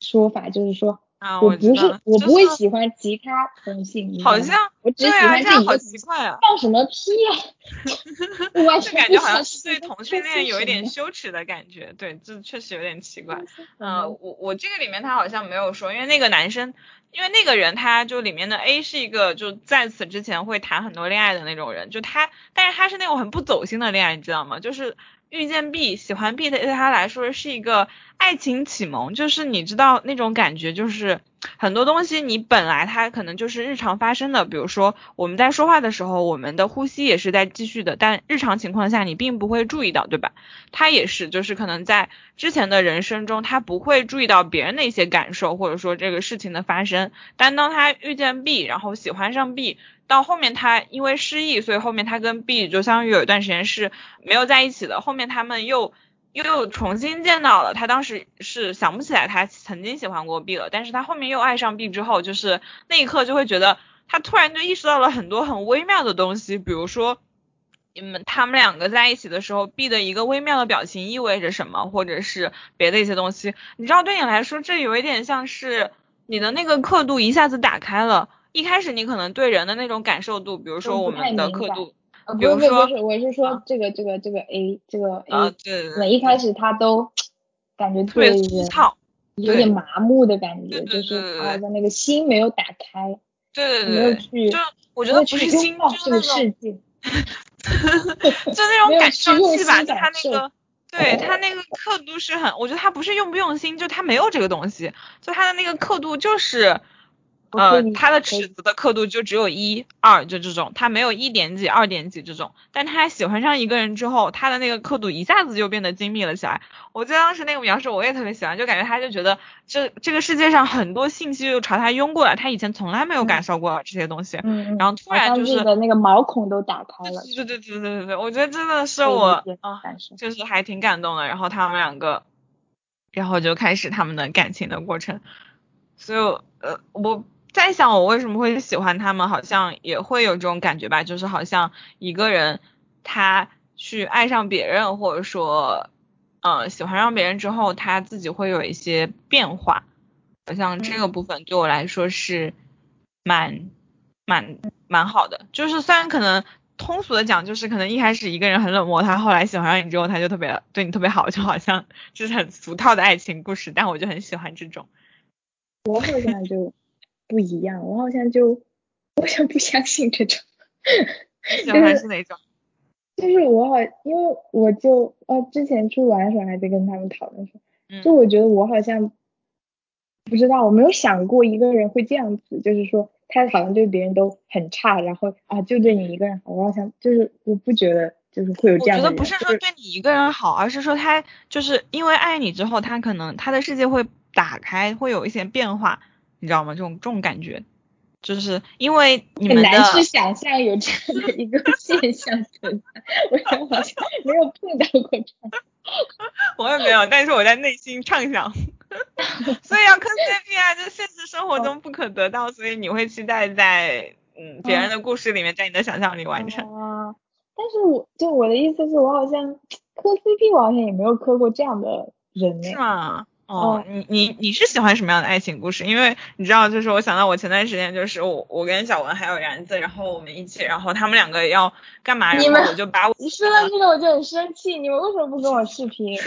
说法就是说。我不是，我不会喜欢其他同性，好像我只喜欢这一好奇怪啊！放什么屁啊！我就感觉好像是对同性恋有一点羞耻的感觉，对，这确实有点奇怪。嗯，我我这个里面他好像没有说，因为那个男生，因为那个人他就里面的 A 是一个就在此之前会谈很多恋爱的那种人，就他，但是他是那种很不走心的恋爱，你知道吗？就是。遇见 B，喜欢 B 的对他来说是一个爱情启蒙，就是你知道那种感觉，就是很多东西你本来它可能就是日常发生的，比如说我们在说话的时候，我们的呼吸也是在继续的，但日常情况下你并不会注意到，对吧？他也是，就是可能在之前的人生中，他不会注意到别人的一些感受，或者说这个事情的发生，但当他遇见 B，然后喜欢上 B。到后面他因为失忆，所以后面他跟 B 就相当于有一段时间是没有在一起的。后面他们又又重新见到了，他当时是想不起来他曾经喜欢过 B 了，但是他后面又爱上 B 之后，就是那一刻就会觉得他突然就意识到了很多很微妙的东西，比如说你们他们两个在一起的时候，B 的一个微妙的表情意味着什么，或者是别的一些东西。你知道对你来说，这有一点像是你的那个刻度一下子打开了。一开始你可能对人的那种感受度，比如说我们的刻度，比如说，不是，我是说这个这个这个 A 这个 A，对，每一开始他都感觉特别粗糙，有点麻木的感觉，就是他的那个心没有打开，对对对，没有去，就我觉得不是 心，就是那种，就那种感受器吧，就他那个，对他那个刻度是很，我觉得他不是用不用心，就他没有这个东西，就他的那个刻度就是。呃，它的尺子的刻度就只有一二，就这种，它没有一点几、二点几这种。但他喜欢上一个人之后，他的那个刻度一下子就变得精密了起来。我记得当时那个描述我也特别喜欢，就感觉他就觉得这这个世界上很多信息就朝他涌过来，他以前从来没有感受过这些东西。嗯然后突然就是的那个毛孔都打开了。对对对对对对，我觉得真的是我啊，就是还挺感动的。然后他们两个，然后就开始他们的感情的过程。所以呃我。在想我为什么会喜欢他们，好像也会有这种感觉吧，就是好像一个人他去爱上别人，或者说，呃，喜欢上别人之后，他自己会有一些变化，好像这个部分对我来说是蛮蛮蛮好的。就是虽然可能通俗的讲，就是可能一开始一个人很冷漠，他后来喜欢上你之后，他就特别对你特别好，就好像 就是很俗套的爱情故事，但我就很喜欢这种。我好像就。不一样，我好像就，我想不相信这种，喜欢是哪种？就是我好，因为我就哦，之前出去玩的时候还在跟他们讨论说，就我觉得我好像不知道，我没有想过一个人会这样子，就是说他好像对别人都很差，然后啊就对你一个人好，我好像就是我不觉得就是会有这样的。我觉得不是说对你一个人好，而是说他就是因为爱你之后，他可能他的世界会打开，会有一些变化。你知道吗？这种这种感觉，就是因为你们的很难去想象有这样的一个 现象存在，我好像没有碰到过这样。我也没有，但是我在内心畅想。所以要磕 CP 啊，就现实生活中不可得到，所以你会期待在嗯别人的故事里面，在你的想象里完成。啊，但是我就我的意思是我好像 磕 CP，我好像也没有磕过这样的人呢。是吗？哦，你你你是喜欢什么样的爱情故事？因为你知道，就是我想到我前段时间就是我我跟小文还有然子，然后我们一起，然后他们两个要干嘛？然后我就把我你说到这个我就很生气，你们为什么不跟我视频？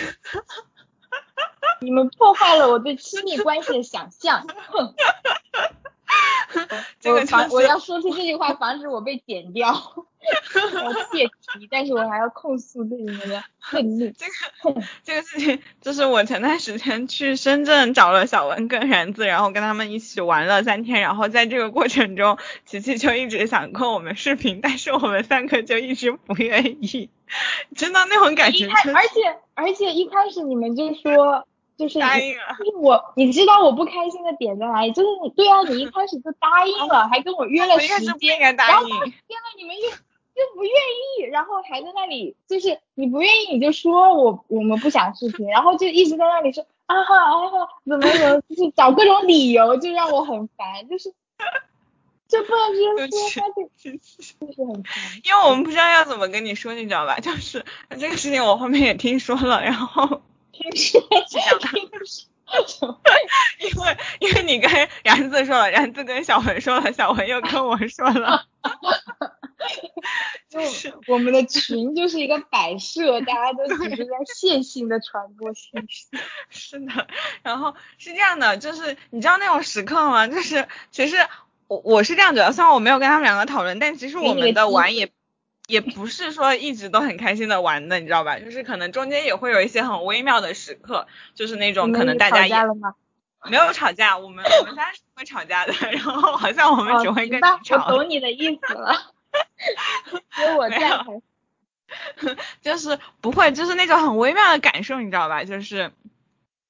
你们破坏了我对亲密关系的想象，哼！这个防我要说出这句话，防止我被剪掉。我切题，但是我还要控诉对你们的愤怒。这个这个事情，就是我前段时间去深圳找了小文跟然子，然后跟他们一起玩了三天，然后在这个过程中，琪琪就一直想跟我们视频，但是我们三个就一直不愿意。真的那种感觉。而且而且一开始你们就说。就是答应了，就是我，你知道我不开心的点在哪里？就是你，对啊，你一 开始就答应了，还跟我约了时间，然后现在你们又又不愿意，然后还在那里，就是你不愿意你就说我我们不想视频，然后就一直在那里说啊哈啊哈怎么怎么，就是找各种理由，就让我很烦，就是就不能直接说，他就就是很烦。因为我们不知道要怎么跟你说，你知道吧？就是这个事情我后面也听说了，然后。听说这样，因为因为你跟然子说了，然子跟小文说了，小文又跟我说了，就是我们的群就是一个摆设，大家都只是在线性的传播信息。是的，然后是这样的，就是你知道那种时刻吗？就是其实我我是这样觉得，虽然我没有跟他们两个讨论，但其实我们的玩也。也不是说一直都很开心的玩的，你知道吧？就是可能中间也会有一些很微妙的时刻，就是那种可能大家也 没有吵架，我们我们仨是会吵架的，然后好像我们只会跟你吵。我懂你的意思了，因为我在。就是不会，就是那种很微妙的感受，你知道吧？就是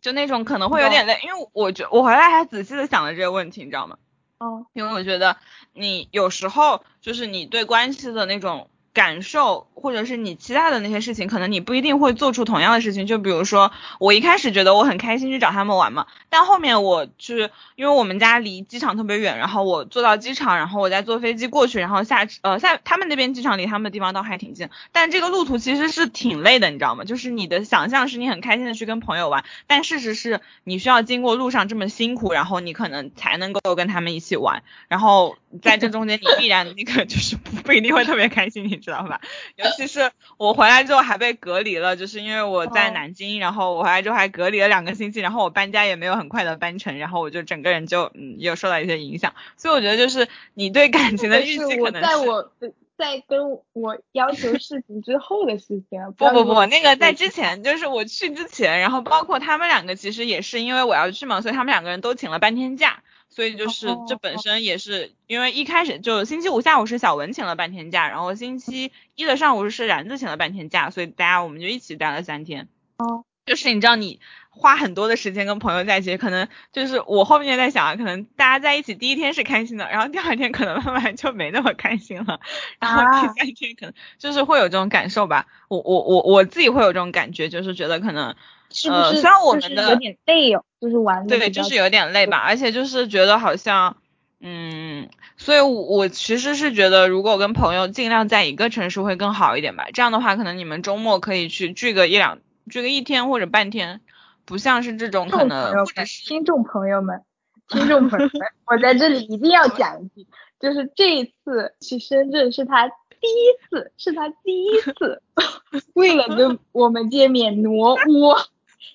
就那种可能会有点累，因为我觉我回来还仔细的想了这个问题，你知道吗？哦，因为我觉得你有时候就是你对关系的那种。感受，或者是你期待的那些事情，可能你不一定会做出同样的事情。就比如说，我一开始觉得我很开心去找他们玩嘛，但后面我去，因为我们家离机场特别远，然后我坐到机场，然后我再坐飞机过去，然后下呃下他们那边机场离他们的地方倒还挺近，但这个路途其实是挺累的，你知道吗？就是你的想象是你很开心的去跟朋友玩，但事实是你需要经过路上这么辛苦，然后你可能才能够跟他们一起玩，然后在这中间你必然那个 就是不不一定会特别开心，你。知道吧？尤其是我回来之后还被隔离了，就是因为我在南京，然后我回来之后还隔离了两个星期，然后我搬家也没有很快的搬成，然后我就整个人就嗯有受到一些影响。所以我觉得就是你对感情的预期可能是在我在跟我要求事情之后的事情。不不不，那个在之前就是我去之前，然后包括他们两个其实也是因为我要去嘛，所以他们两个人都请了半天假。所以就是这本身也是因为一开始就星期五下午是小文请了半天假，然后星期一的上午是然子请了半天假，所以大家我们就一起待了三天。哦，就是你知道你花很多的时间跟朋友在一起，可能就是我后面在想啊，可能大家在一起第一天是开心的，然后第二天可能慢慢就没那么开心了，然后第三天可能就是会有这种感受吧。我我我我自己会有这种感觉，就是觉得可能。是不是？虽然我们的有点累哦，就是玩对，就是有点累吧，而且就是觉得好像，嗯，所以我我其实是觉得，如果跟朋友尽量在一个城市会更好一点吧。这样的话，可能你们周末可以去聚个一两，聚个一天或者半天，不像是这种可能。或者是听众朋友们，听众朋友们，我在这里一定要讲一句，就是这一次去深圳是他第一次，是他第一次 为了跟我们见面挪屋。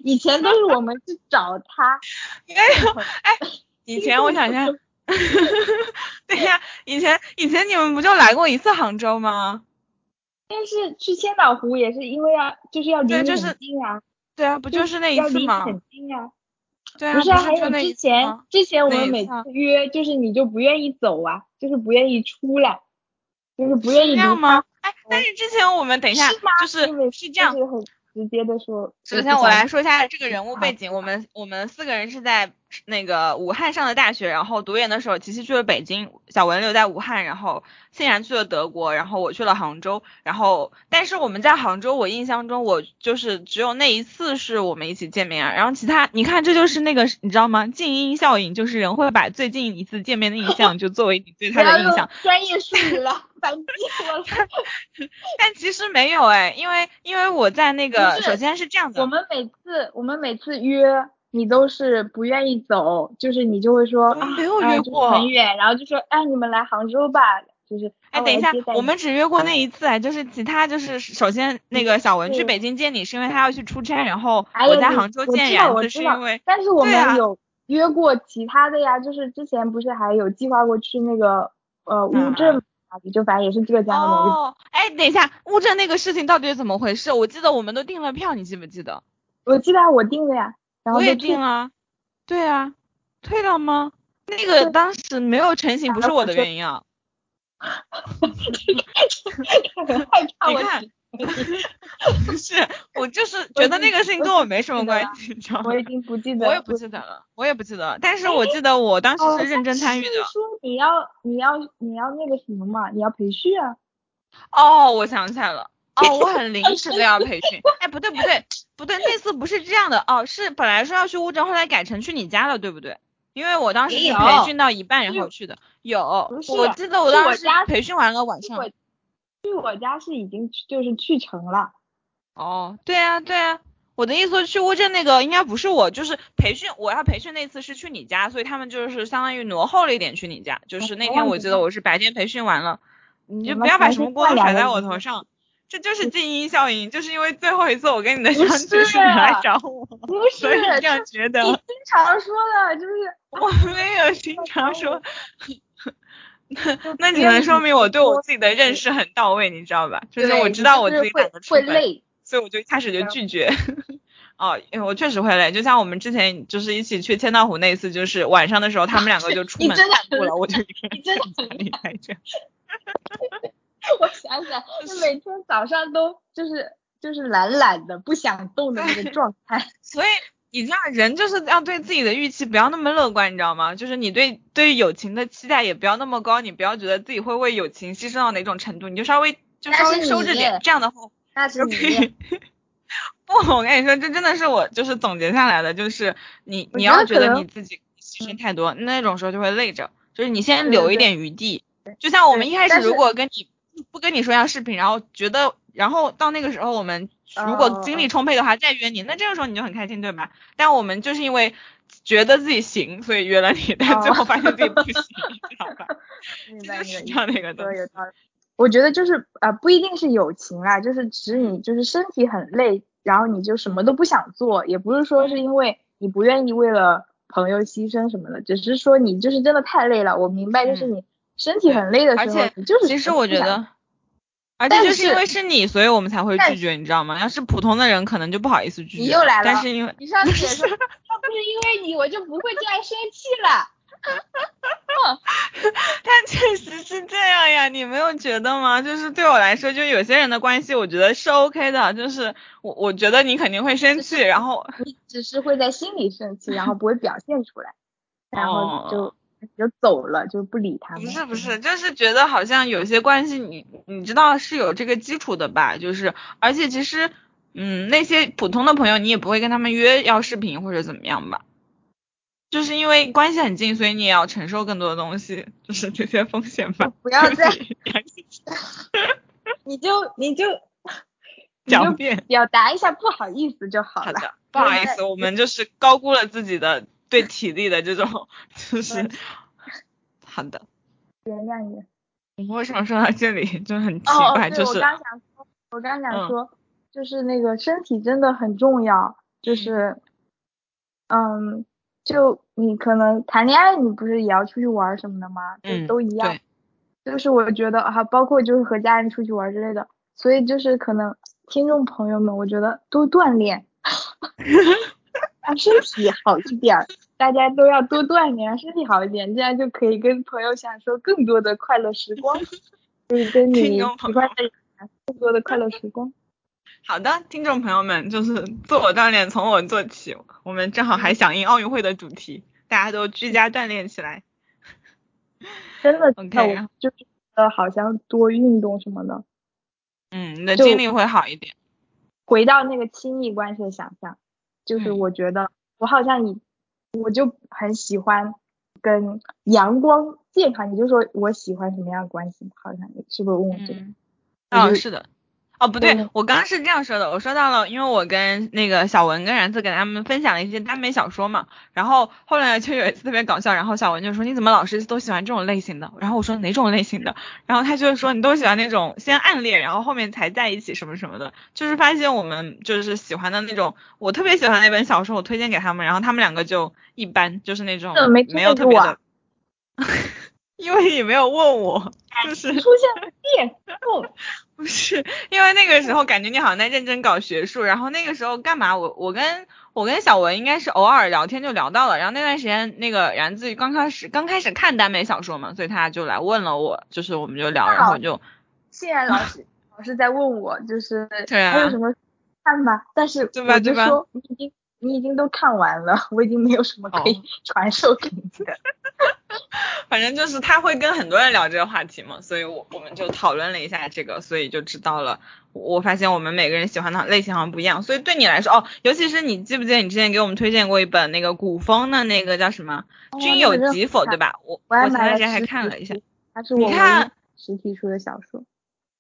以前都是我们去找他，哎呦，哎，以前我想一下，对呀，以前以前你们不就来过一次杭州吗？但是去千岛湖也是因为要就是要离很近啊，对啊，不就是那一次吗？很近啊，对啊，不是还有之前之前我们每次约就是你就不愿意走啊，就是不愿意出来，就是不愿意这样吗？哎，但是之前我们等一下就是是这样。直接的说，首先我来说一下这个人物背景。我们我们四个人是在那个武汉上的大学，然后读研的时候，琪琪去了北京，小文留在武汉，然后欣然去了德国，然后我去了杭州。然后但是我们在杭州，我印象中我就是只有那一次是我们一起见面啊。然后其他你看，这就是那个你知道吗？静音效应，就是人会把最近一次见面的印象就作为你对他的印象。专业术语了。反击我了，但其实没有哎，因为因为我在那个，首先是这样的，我们每次我们每次约你都是不愿意走，就是你就会说啊没有约过很远，然后就说哎你们来杭州吧，就是哎等一下，我们只约过那一次哎，就是其他就是首先那个小文去北京见你是因为他要去出差，然后我在杭州见然后是因为，但是我们有约过其他的呀，就是之前不是还有计划过去那个呃乌镇。就反正也是浙江的那个。哦，哎，等一下，乌镇那个事情到底是怎么回事？我记得我们都订了票，你记不记得？我记得我订了呀，然后我也订了。对啊，退了吗？那个当时没有成型，不是我的原因啊。哈哈哈哈哈！你看。不 是，我就是觉得那个事情跟我没什么关系，你知道吗？我已经不记得，我也不记得了，我也不记得。但是我记得我当时是认真参与的。是说你要你要你要那个什么嘛？你要培训啊？哦，我想起来了。哦，我很 临时的要培训。哎，不对不对不对，那次不是这样的。哦，是本来说要去乌镇，后来改成去你家了，对不对？因为我当时是培训到一半然后去的。有，我记得我当时培训完了晚上。去我家是已经就是去成了。哦，对啊，对啊，我的意思去乌镇那个应该不是我，就是培训，我要培训那次是去你家，所以他们就是相当于挪后了一点去你家，就是那天我记得我是白天培训完了，你就不要把什么锅都甩在我头上，这就是静音效应，就是因为最后一次我跟你的相聚是你来找我，不是这样觉得，你经常说的，就是我没有经常说。那那只能说明我对我自己的认识很到位，你知道吧？就是我知道我自己懒得出门，所以我就一开始就拒绝。哦，因为我确实会累，就像我们之前就是一起去千岛湖那一次，就是晚上的时候，他们两个就出门散步了，我就一个人在家里待着。我想想，就每天早上都就是就是懒懒的，不想动的那个状态。所以。你这样人就是要对自己的预期不要那么乐观，你知道吗？就是你对对友情的期待也不要那么高，你不要觉得自己会为友情牺牲到哪种程度，你就稍微就稍微收着点，这样的话，那是你。不，我跟你说，这真的是我就是总结下来的，就是你你要觉得你自己牺牲太多，那种时候就会累着，就是你先留一点余地。就像我们一开始如果跟你不跟你说要视频，然后觉得，然后到那个时候我们。如果精力充沛的话，再约你，那这个时候你就很开心，对吧？但我们就是因为觉得自己行，所以约了你，但最后发现自己不行，知道吧？就是这样那个东西。我觉得就是啊，不一定是友情啦，就是指你就是身体很累，然后你就什么都不想做，也不是说是因为你不愿意为了朋友牺牲什么的，只是说你就是真的太累了。我明白，就是你身体很累的时候，你就是其实我觉得。而且就是因为是你，所以我们才会拒绝，你知道吗？要是普通的人，可能就不好意思拒绝。你又来了。但是因为你上次也说，要不是因为你，我就不会这样生气了。但确实是这样呀，你没有觉得吗？就是对我来说，就有些人的关系，我觉得是 OK 的。就是我我觉得你肯定会生气，然后你只是会在心里生气，然后不会表现出来，然后就哦就走了，就不理他们。不是不是，就是觉得好像有些关系你你知道是有这个基础的吧？就是而且其实嗯那些普通的朋友你也不会跟他们约要视频或者怎么样吧？就是因为关系很近，所以你也要承受更多的东西，就是这些风险吧。不要再你就 你就 你就狡辩。表达一下不好意思就好了。好的，不好意思，我们就是高估了自己的对体力的这种，就是好的。原谅你。我们为什么说到这里就很奇怪？就是我刚想说，我刚想嗯说，就是那个身体真的很重要，就是，嗯，就你可能谈恋爱，你不是也要出去玩什么的吗？就嗯都一样。对，就是我觉得啊，包括就是和家人出去玩之类的，所以就是可能听众朋友们，我觉得多锻炼，让身体好一点儿，大家都要多锻炼，让身体好一点，这样就可以跟朋友享受更多的快乐时光，就是跟听你众朋友喜欢的人更多的快乐时光。好的，听众朋友们，就是自我锻炼从我做起。我们正好还响应奥运会的主题，大家都居家锻炼起来。真的 OK，就是呃好像多运动什么的，嗯，你的就精力会好一点。回到那个亲密关系的想象，就是嗯我觉得我好像以我就很喜欢跟阳光健康，你就说我喜欢什么样的关系？好像你是不是问我这个？嗯，哦，是的。哦，不对嗯，我刚刚是这样说的，我说到了，因为我跟那个小文跟然子给他们分享了一些耽美小说嘛，然后后来就有一次特别搞笑，然后小文就说你怎么老是都喜欢这种类型的？然后我说哪种类型的？然后他就说你都喜欢那种先暗恋，然后后面才在一起什么什么的，就是发现我们就是喜欢的那种，我特别喜欢那本小说，我推荐给他们，然后他们两个就一般，就是那种没没有特别的，因为你没有问我，就是出现了变动，不是，因为那个时候感觉你好像在认真搞学术，然后那个时候干嘛？我我跟我跟小文应该是偶尔聊天就聊到了，然后那段时间那个然自刚开始刚开始看耽美小说嘛，所以他就来问了我，就是我们就聊，然后就现在老师老师在问我，就是 对啊还有什么看吧，但是我就对吧对吧说你已经你已经都看完了，我已经没有什么可以哦 传授给你的。反正就是他会跟很多人聊这个话题嘛，所以我我们就讨论了一下这个，所以就知道了。我发现我们每个人喜欢的类型好像不一样，所以对你来说，哦，尤其是你记不记得你之前给我们推荐过一本那个古风的那个叫什么《君有疾否》对吧？我我前段时间还看了一下书，，它是我唯你看一实体书的小说。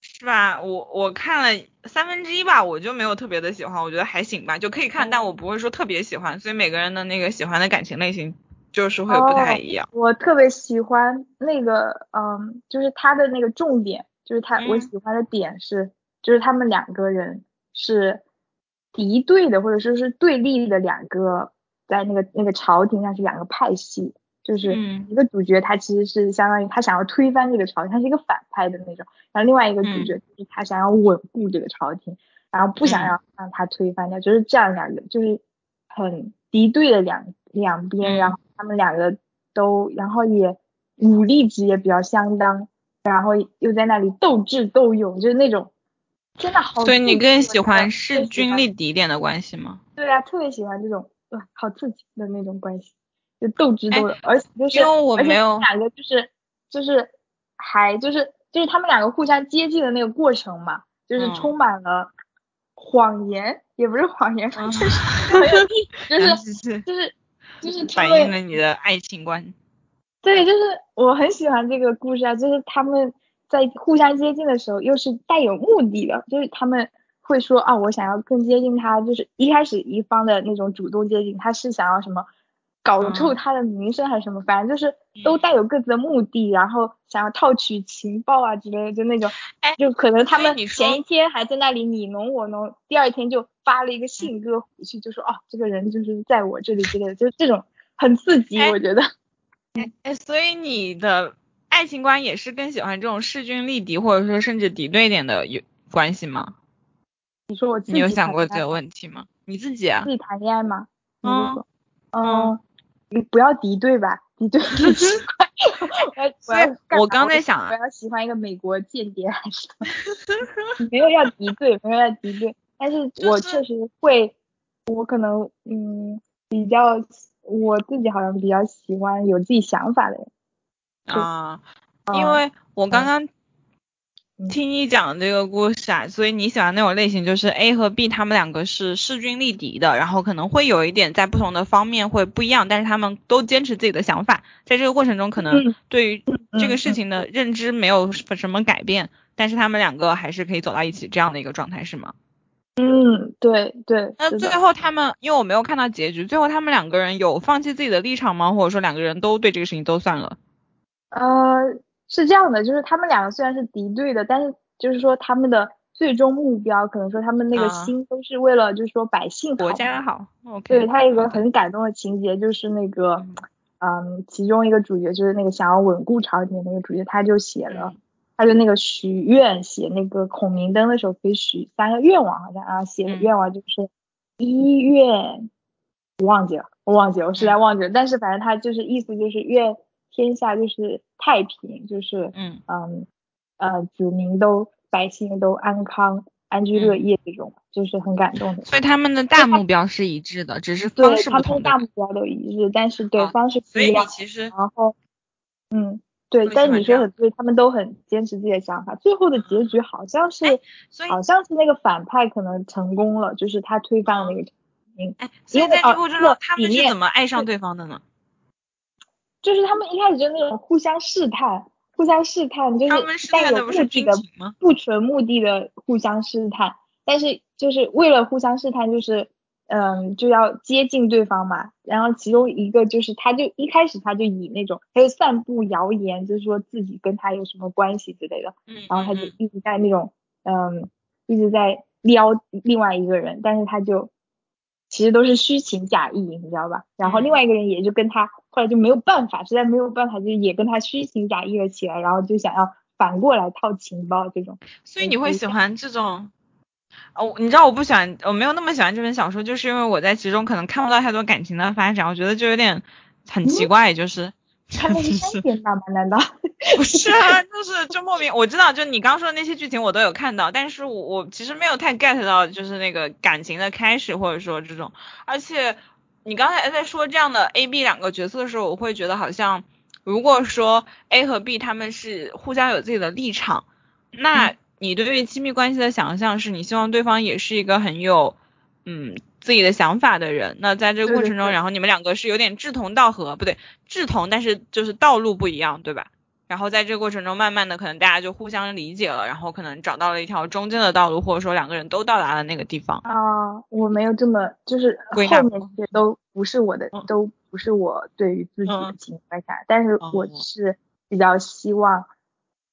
是吧？我我看了三分之一吧，我就没有特别的喜欢，我觉得还行吧，就可以看，但我不会说特别喜欢，所以每个人的那个喜欢的感情类型就是会不太一样。我特别喜欢那个，嗯，就是他的那个重点，就是他、我嗯喜欢的点是，就是他们两个人是敌对的，或者说是对立的两个，在那个那个朝廷上是两个派系，就是嗯。一个主角他其实是相当于他想要推翻这个朝廷，他是一个反派的那种，然后另外一个主嗯。角就是他想要稳固这个朝廷，然后不想嗯。要让他推翻掉，就是这样两个就是很敌对的两两边，嗯。然后他们两个都，然后也武力值也比较相当，然后又在那里斗智斗勇，就是那种真的好刺激。所以你更喜欢势均力敌一点的关系吗？对啊，特别喜欢这种哇，好刺激的那种关系，就斗智斗勇，哎而且就是因为我而且没有两个就是就是还就是就是他们两个互相接近的那个过程嘛，就是嗯充满了谎言，也不是谎言，嗯 就是就是是就是就是他反映了你的爱情观。对，就是我很喜欢这个故事啊，就是他们在互相接近的时候，又是带有目的的，就是他们会说啊，我想要更接近他，就是一开始一方的那种主动接近，他是想要什么搞臭嗯他的名声还是什么，反正就是都带有各自的目的，然后想要套取情报啊之类的，就那种哎，就可能他们前一天还在那里你侬我侬，第二天就发了一个信鸽回去，就说哦，这个人就是在我这里之类的，就是这种很刺激，哎我觉得。哎，所以你的爱情观也是更喜欢这种势均力敌，或者说甚至敌对一点的有关系吗？你说我自己你有想过这个问题吗？你自己啊自？己谈恋爱吗？嗯，嗯，你不要敌对吧？敌对很奇怪。我要我刚在想，我要喜欢一个美国间谍还是？没有要敌对，没有要敌对，但是我确实会，我可能嗯比较我自己好像比较喜欢有自己想法的人。啊，因为我刚刚。听你讲这个故事啊，所以你喜欢那种类型，就是 A 和 B 他们两个是势均力敌的，然后可能会有一点在不同的方面会不一样，但是他们都坚持自己的想法，在这个过程中可能对于这个事情的认知没有什么改变，但是他们两个还是可以走到一起这样的一个状态是吗？嗯，对对。那最后他们，因为我没有看到结局，最后他们两个人有放弃自己的立场吗？或者说两个人都对这个事情都算了？呃。是这样的，就是他们两个虽然是敌对的，但是就是说他们的最终目标，可能说他们那个心都是为了，就是说百姓国家好。对他有一个很感动的情节，就是那个，嗯，其中一个主角就是那个想要稳固朝廷的那个主角，他就写了，他就那个许愿，写那个孔明灯的时候可以许三个愿望，好像啊，写的愿望就是一愿，我忘记了，我忘记了，我实在忘记了，但是反正他就是意思就是愿。天下就是太平，就是嗯嗯呃，子民都百姓都安康、安居乐业这种，就是很感动的。所以他们的大目标是一致的，只是方式不同。大目标都一致，但是对方式不一样。其实，然后嗯对，但是你说的对，他们都很坚持自己的想法。最后的结局好像是，好像是那个反派可能成功了，就是他推翻了那个。哎，所以在最后之后，他们是怎么爱上对方的呢？就是他们一开始就那种互相试探，互相试探，就是带有目的的不纯目的的互相试探，但是就是为了互相试探，就是嗯就要接近对方嘛。然后其中一个就是他就一开始他就以那种他就散布谣言，就是说自己跟他有什么关系之类的，然后他就一直在那种嗯一直在撩另外一个人，但是他就。其实都是虚情假意，你知道吧？然后另外一个人也就跟他后来就没有办法，实在没有办法，就也跟他虚情假意了起来，然后就想要反过来套情报这种。所以你会喜欢这种？哦，你知道我不喜欢，我没有那么喜欢这本小说，就是因为我在其中可能看不到太多感情的发展，我觉得就有点很奇怪，就是。他那是 三点档吗？难道 不是啊？就是就莫名，我知道，就你刚说的那些剧情我都有看到，但是我我其实没有太 get 到，就是那个感情的开始，或者说这种。而且你刚才在说这样的 A、B 两个角色的时候，我会觉得好像，如果说 A 和 B 他们是互相有自己的立场，那你对于亲密关系的想象是你希望对方也是一个很有，嗯。自己的想法的人，那在这个过程中，然后你们两个是有点志同道合，不对，志同，但是就是道路不一样，对吧？然后在这个过程中，慢慢的可能大家就互相理解了，然后可能找到了一条中间的道路，或者说两个人都到达了那个地方。啊，我没有这么，就是后面这些都不是我的，都不是我对于自己的情感下，但是我是比较希望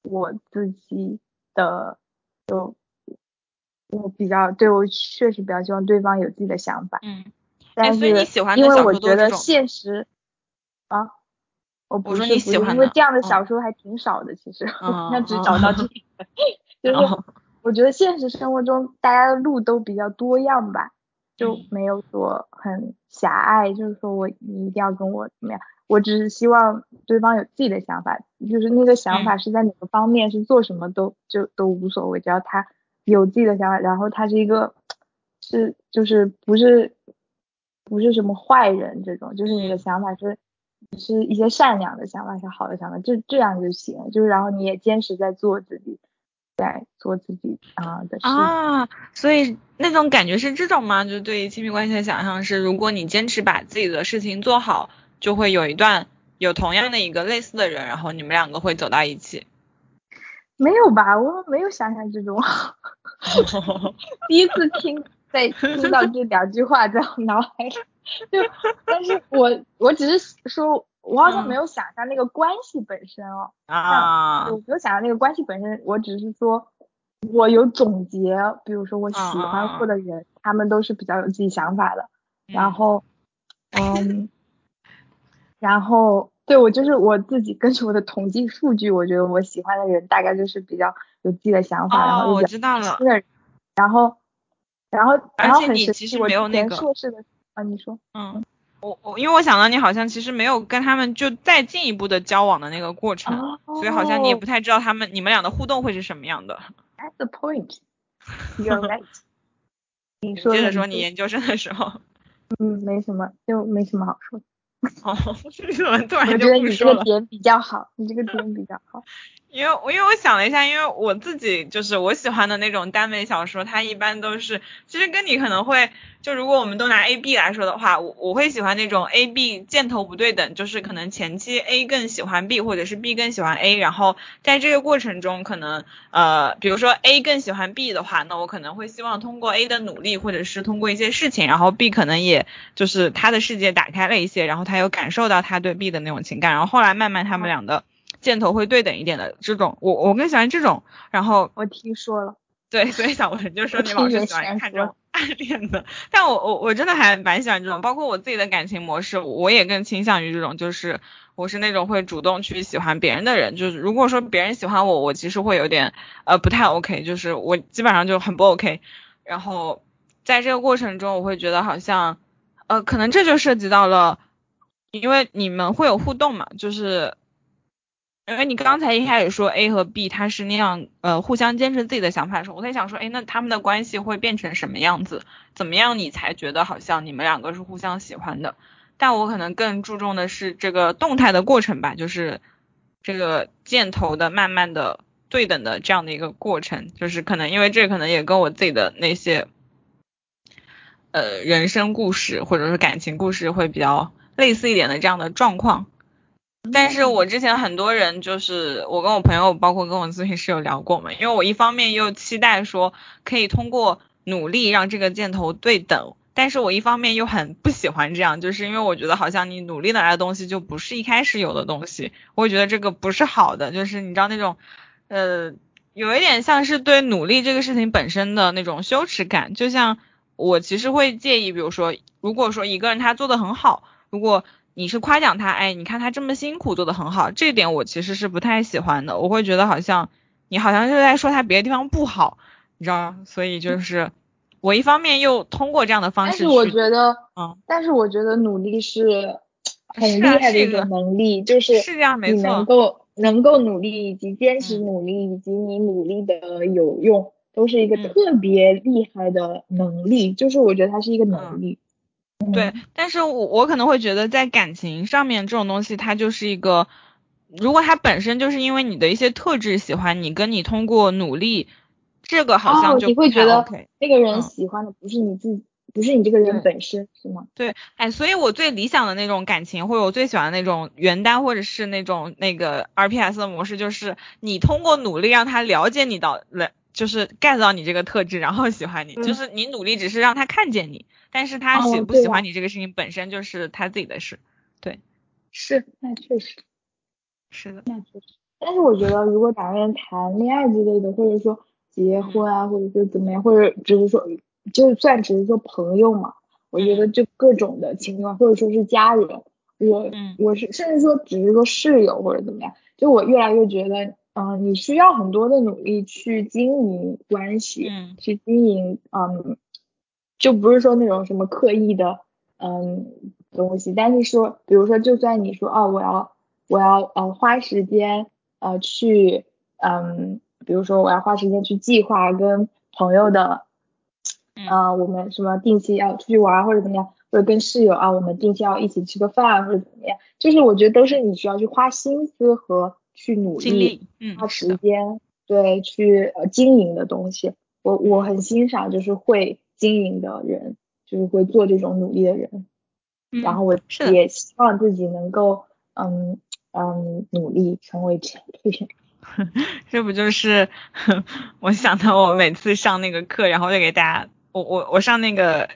我自己的就。我比较对我确实比较希望对方有自己的想法，嗯，但是因为我觉得现实啊，我不是喜欢因为这样的小说还挺少的，其实 那只找到这个，就是我觉得现实生活中大家的路都比较多样吧，就没有说很狭隘，就是说我你一定要跟我怎么样，我只是希望对方有自己的想法，就是那个想法是在哪个方面是做什么都就都无所谓，只要他。有自己的想法，然后他是一个，是就是不是不是什么坏人这种，就是你的想法是是一些善良的想法，是好的想法，就这样就行。就是然后你也坚持在做自己，在做自己啊的事啊。所以那种感觉是这种吗？就对于亲密关系的想象是，如果你坚持把自己的事情做好，就会有一段有同样的一个类似的人，然后你们两个会走到一起。没有吧，我没有想象这种，第一次听，在听到这两句话在我脑海里，就，但是我我只是说，我好像没有想象那个关系本身哦，啊，我没有想象那个关系本身，我只是说，我有总结，比如说我喜欢过的人，他们都是比较有自己想法的，然后，嗯，然后。对我就是我自己根据我的统计数据，我觉得我喜欢的人大概就是比较有自己的想法，然后我知道了。然后，然后，然后很实际，我填硕士的啊，你说，嗯，我我因为我想到你好像其实没有跟他们就再进一步的交往的那个过程，所以好像你也不太知道他们你们俩的互动会是什么样的。That's the point. You're right. 你说接着说你研究生的时候。嗯，没什么，就没什么好说的。哦，为什么突然就不说了？我觉得你这个点比较好，你这个点比较好。因为我因为我想了一下，因为我自己就是我喜欢的那种耽美小说，它一般都是其实跟你可能会就如果我们都拿 A B 来说的话，我我会喜欢那种 A B 箭头不对等，就是可能前期 A 更喜欢 B 或者是 B 更喜欢 A，然后在这个过程中可能呃比如说 A 更喜欢 B 的话，那我可能会希望通过 A 的努力或者是通过一些事情，然后 B 可能也就是他的世界打开了一些，然后他又感受到他对 B 的那种情感，然后后来慢慢他们俩的。箭头会对等一点的这种，我我更喜欢这种。然后我听说了，对，所以小文就说你老是喜欢看这种暗恋的。但我我我真的还蛮喜欢这种，包括我自己的感情模式，我也更倾向于这种，就是我是那种会主动去喜欢别人的人。就是如果说别人喜欢我，我其实会有点呃不太 OK，就是我基本上就很不 OK。然后在这个过程中，我会觉得好像呃可能这就涉及到了，因为你们会有互动嘛，就是。因为你刚才一开始说 A 和 B 他是那样呃互相坚持自己的想法的时候，我在想说，哎，那他们的关系会变成什么样子？怎么样你才觉得好像你们两个是互相喜欢的？但我可能更注重的是这个动态的过程吧，就是这个箭头的慢慢的对等的这样的一个过程，就是可能因为这可能也跟我自己的那些呃人生故事或者是感情故事会比较类似一点的这样的状况。但是我之前很多人就是我跟我朋友，包括跟我咨询师有聊过嘛，因为我一方面又期待说可以通过努力让这个箭头对等，但是我一方面又很不喜欢这样，就是因为我觉得好像你努力得来的东西就不是一开始有的东西，我觉得这个不是好的，就是你知道那种呃有一点像是对努力这个事情本身的那种羞耻感，就像我其实会介意，比如说如果说一个人他做的很好，如果你是夸奖他，哎，你看他这么辛苦，做的很好，这点我其实是不太喜欢的。我会觉得好像你好像是在说他别的地方不好，你知道吗？所以就是我一方面又通过这样的方式，但是我觉得，嗯，但是我觉得努力是很厉害的一个能力，就是是这样，没错，你能够能够努力以及坚持努力以及你努力的有用，都是一个特别厉害的能力，就是我觉得它是一个能力。对，但是我我可能会觉得在感情上面这种东西，它就是一个，如果它本身就是因为你的一些特质喜欢你，跟你通过努力，这个好像就你会觉得那个人喜欢的不是你自己，不是你这个人本身，是吗？对，哎，所以我最理想的那种感情，或者我最喜欢的那种原单，或者是那种那个 RPS 的模式，就是你通过努力让他了解你到了，就是 get 到你这个特质，然后喜欢你，就是你努力只是让他看见你。但是他喜不喜欢你这个事情本身就是他自己的事，对，是，那确实，是的，那确实。但是我觉得，如果两个人谈恋爱之类的，或者说结婚啊，或者说怎么样，或者只是说，就算只是说朋友嘛，我觉得就各种的情况，或者说是家人，我，我是甚至说只是说室友或者怎么样，就我越来越觉得，嗯，你需要很多的努力去经营关系，去经营，嗯。就不是说那种什么刻意的嗯东西，但是说，比如说，就算你说哦，我要我要呃花时间呃去嗯，比如说我要花时间去计划跟朋友的，啊，我们什么定期要出去玩或者怎么样，或者跟室友啊，我们定期要一起吃个饭或者怎么样，就是我觉得都是你需要去花心思和去努力，嗯花时间对去呃经营的东西，我我很欣赏就是会。经营的人就是会做这种努力的人，然后我也希望自己能够嗯嗯努力成为这样。这不就是 我想到我每次上那个课，然后就给大家我我我上那个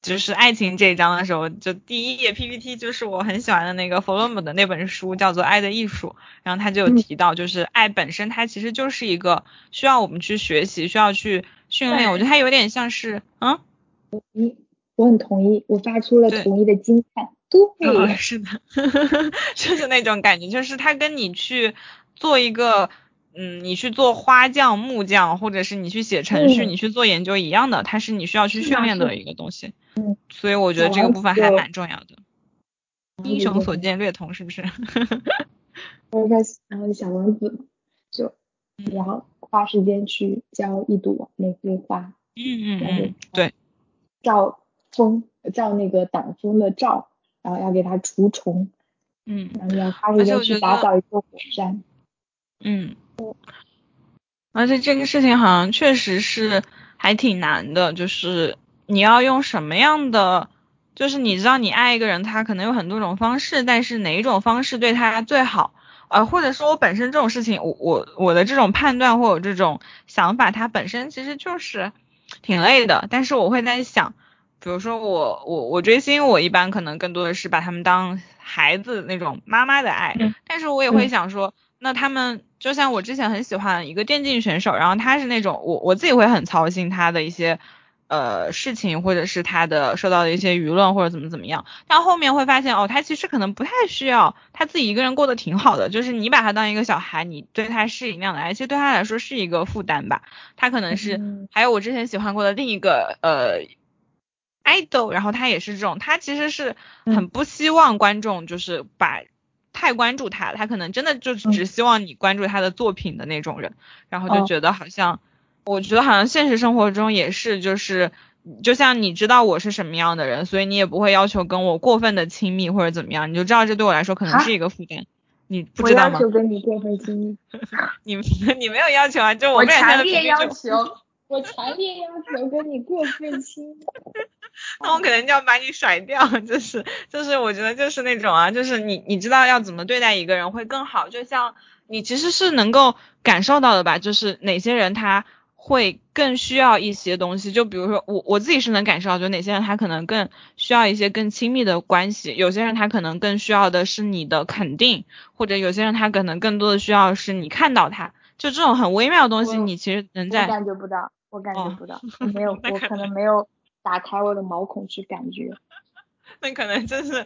就是爱情这一章的时候，就第一页 PPT 就是我很喜欢的那个弗洛姆的那本书，叫做《爱的艺术》，然后他就有提到，就是爱本身它其实就是一个需要我们去学习，需要去。训练，我觉得它有点像是，嗯，同意，我很同意，我发出了同意的惊叹，对，是的，就是那种感觉，就是它跟你去做一个，嗯，你去做花匠、木匠，或者是你去写程序、你去做研究一样的，它是你需要去训练的一个东西，嗯，所以我觉得这个部分还蛮重要的。英雄所见略同，是不是？然后然后小王子就然后花时间去浇一朵玫瑰花，嗯嗯嗯，对，照风照那个挡风的照，然后要给它除虫，嗯，然后要花时间去打扫一座火山，嗯，而且这个事情好像确实是还挺难的，就是你要用什么样的，就是你知道你爱一个人，他可能有很多种方式，但是哪一种方式对他最好？呃，或者说我本身这种事情，我我我的这种判断或者这种想法，它本身其实就是挺累的。但是我会在想，比如说我我我追星，我一般可能更多的是把他们当孩子那种妈妈的爱。但是我也会想说，那他们就像我之前很喜欢一个电竞选手，然后他是那种我我自己会很操心他的一些。呃，事情或者是他的受到的一些舆论或者怎么怎么样，但后面会发现哦，他其实可能不太需要，他自己一个人过得挺好的。就是你把他当一个小孩，你对他施以那样的爱，其实对他来说是一个负担吧。他可能是还有我之前喜欢过的另一个呃 idol，然后他也是这种，他其实是很不希望观众就是把太关注他，他可能真的就只希望你关注他的作品的那种人，然后就觉得好像。我觉得好像现实生活中也是，就是就像你知道我是什么样的人，所以你也不会要求跟我过分的亲密或者怎么样，你就知道这对我来说可能是一个负担。你不知道吗？我要求跟你过分亲密。你你没有要求啊？就我强烈要求，我强烈要求跟你过分亲密。那我可能就要把你甩掉，就是就是我觉得就是那种啊，就是你你知道要怎么对待一个人会更好，就像你其实是能够感受到的吧，就是哪些人他。会更需要一些东西，就比如说我我自己是能感受到，就哪些人他可能更需要一些更亲密的关系，有些人他可能更需要的是你的肯定，或者有些人他可能更多的需要是你看到他，就这种很微妙的东西，你其实能在我感觉不到，我感觉不到，我没有，我可能没有打开我的毛孔去感觉，那可能就是，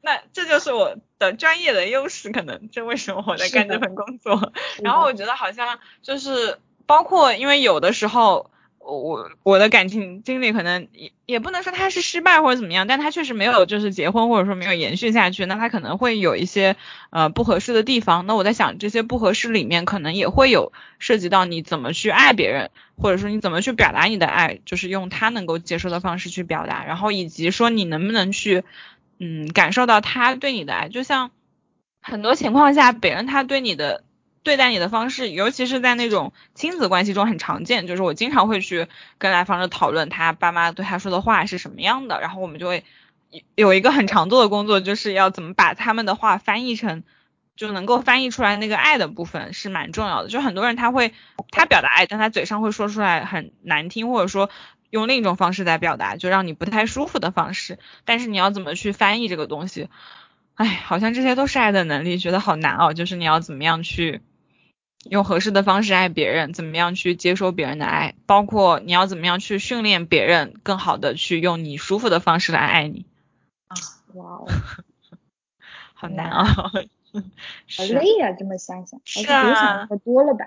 那这就是我的专业的优势，可能这为什么我在干这份工作，然后我觉得好像就是。包括，因为有的时候，我我的感情经历可能也也不能说他是失败或者怎么样，但他确实没有就是结婚或者说没有延续下去，那他可能会有一些呃不合适的地方。那我在想，这些不合适里面可能也会有涉及到你怎么去爱别人，或者说你怎么去表达你的爱，就是用他能够接受的方式去表达，然后以及说你能不能去嗯感受到他对你的爱，就像很多情况下别人他对你的。对待你的方式，尤其是在那种亲子关系中很常见，就是我经常会去跟来访者讨论他爸妈对他说的话是什么样的，然后我们就会有一个很常做的工作，就是要怎么把他们的话翻译成就能够翻译出来那个爱的部分是蛮重要的。就很多人他会他表达爱，但他嘴上会说出来很难听，或者说用另一种方式在表达，就让你不太舒服的方式。但是你要怎么去翻译这个东西？哎，好像这些都是爱的能力，觉得好难哦。就是你要怎么样去。用合适的方式爱别人，怎么样去接收别人的爱，包括你要怎么样去训练别人，更好的去用你舒服的方式来爱你。啊，哇哦，好难啊，好累呀，这么想想，是啊，比想的多了吧。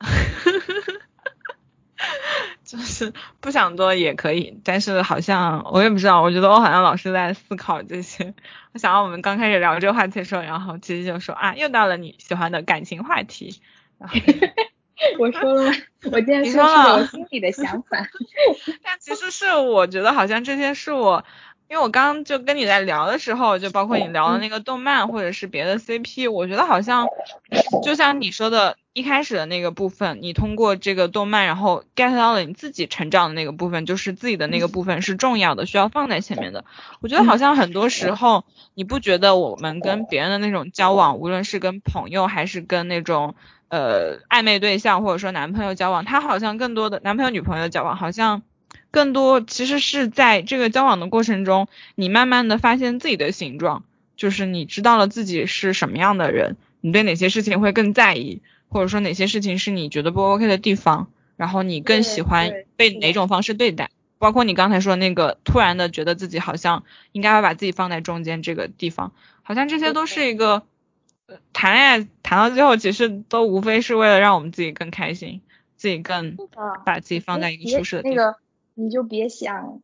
就是不想多也可以，但是好像我也不知道，我觉得我好像老是在思考这些。我想到我们刚开始聊这个话题的时候，然后其实就说啊，又到了你喜欢的感情话题。我说了，我今天说了我心里的想法。但其实是我觉得好像这些是我。因为我刚刚就跟你在聊的时候，就包括你聊的那个动漫或者是别的 CP，我觉得好像就像你说的，一开始的那个部分，你通过这个动漫，然后 get 到了你自己成长的那个部分，就是自己的那个部分是重要的，需要放在前面的。我觉得好像很多时候，你不觉得我们跟别人的那种交往，无论是跟朋友还是跟那种呃暧昧对象或者说男朋友交往，他好像更多的男朋友女朋友交往，好像。更多其实是在这个交往的过程中，你慢慢的发现自己的形状，就是你知道了自己是什么样的人，你对哪些事情会更在意，或者说哪些事情是你觉得不 OK 的地方，然后你更喜欢被哪种方式对待，包括你刚才说那个突然的觉得自己好像应该要把自己放在中间这个地方，好像这些都是一个谈恋爱谈到最后，其实都无非是为了让我们自己更开心，自己更把自己放在一个舒适的地方。你就别想，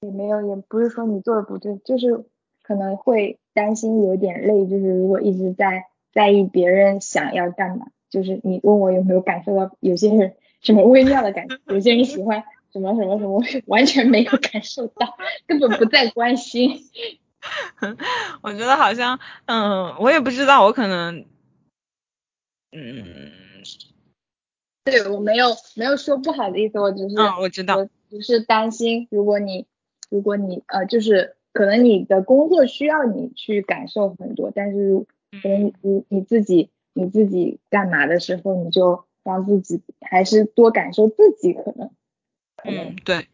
也没有，也不是说你做的不对，就是可能会担心有点累，就是如果一直在在意别人想要干嘛，就是你问我有没有感受到有些人什么微妙的感觉，有些人喜欢什么什么什么，完全没有感受到，根本不在关心。我觉得好像，嗯，我也不知道，我可能，嗯，对我没有没有说不好的意思，我只是，嗯，我知道，只是担心，如果你如果你呃，就是可能你的工作需要你去感受很多，但是可能你你自己你自己干嘛的时候，你就让自己还是多感受自己可能，嗯，对，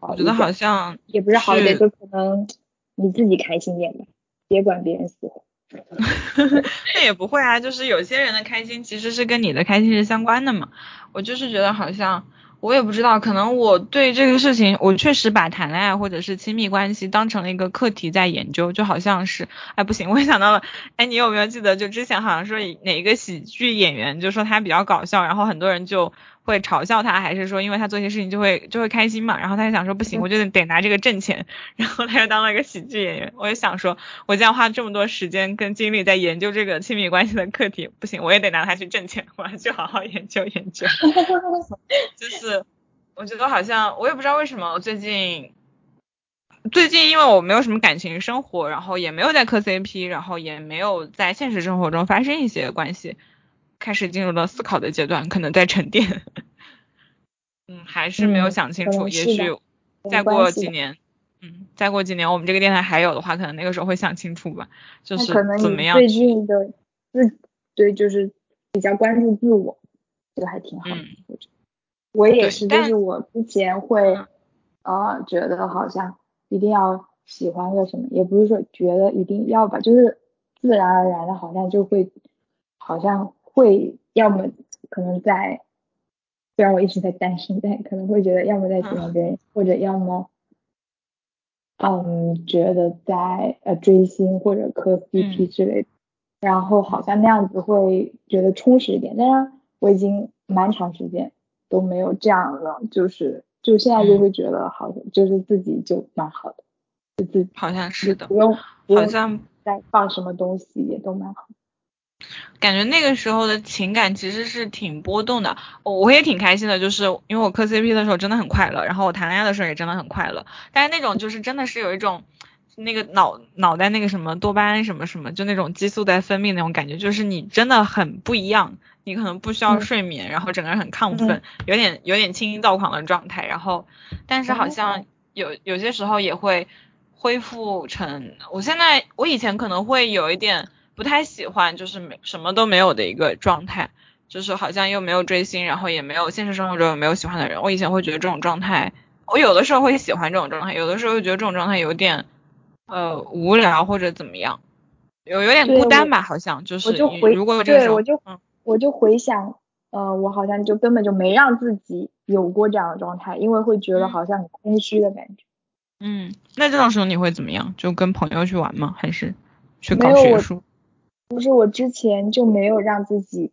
我觉得好像也不是好一点，就可能。你自己开心点吧，别管别人死活。那也不会啊，就是有些人的开心其实是跟你的开心是相关的嘛。我就是觉得好像。我也不知道，可能我对这个事情，我确实把谈恋爱或者是亲密关系当成了一个课题在研究，就好像是，哎不行，我想到了，哎你有没有记得，就之前好像说哪一个喜剧演员就说他比较搞笑，然后很多人就会嘲笑他，还是说因为他做一些事情就会就会开心嘛，然后他就想说不行，我就得拿这个挣钱，然后他就当了一个喜剧演员。我也想说，我既然花这么多时间跟精力在研究这个亲密关系的课题，不行，我也得拿它去挣钱，我要去好好研究研究，就是。我觉得好像我也不知道为什么，我最近最近因为我没有什么感情生活，然后也没有在磕 CP，然后也没有在现实生活中发生一些关系，开始进入了思考的阶段，可能在沉淀。嗯，还是没有想清楚，也许再过几年，嗯，再过几年我们这个电台还有的话，可能那个时候会想清楚吧，就是怎么样。最近的自对就是比较关注自我，这个还挺好的，我觉得。我也是，就是我之前会，呃，觉得好像一定要喜欢个什么，也不是说觉得一定要吧，就是自然而然的，好像就会，好像会，要么可能在，虽然我一直在单身，但可能会觉得要么在喜欢别人，或者要么，嗯，觉得在呃追星或者磕 CP 之类的，然后好像那样子会觉得充实一点，但是我已经蛮长时间。都没有这样了，就是就现在就会觉得好，就是自己就蛮好的，就自己好像是的，不用好像在放什么东西也都蛮好。感觉那个时候的情感其实是挺波动的，我也挺开心的，就是因为我磕 CP 的时候真的很快乐，然后我谈恋爱的时候也真的很快乐，但是那种就是真的是有一种那个脑脑袋那个什么多巴胺什么什么，就那种激素在分泌那种感觉，就是你真的很不一样。你可能不需要睡眠，然后整个人很亢奋，有点有点轻易躁狂的状态，然后，但是好像有有些时候也会恢复成，我现在我以前可能会有一点不太喜欢，就是没什么都没有的一个状态，就是好像又没有追星，然后也没有现实生活中也没有喜欢的人，我以前会觉得这种状态，我有的时候会喜欢这种状态，有的时候又觉得这种状态有点呃无聊或者怎么样，有有点孤单吧，好像就是如果有这种嗯。我就回想，呃，我好像就根本就没让自己有过这样的状态，因为会觉得好像很空虚的感觉。嗯，那这种时候你会怎么样？就跟朋友去玩吗？还是去搞学术？不是，我之前就没有让自己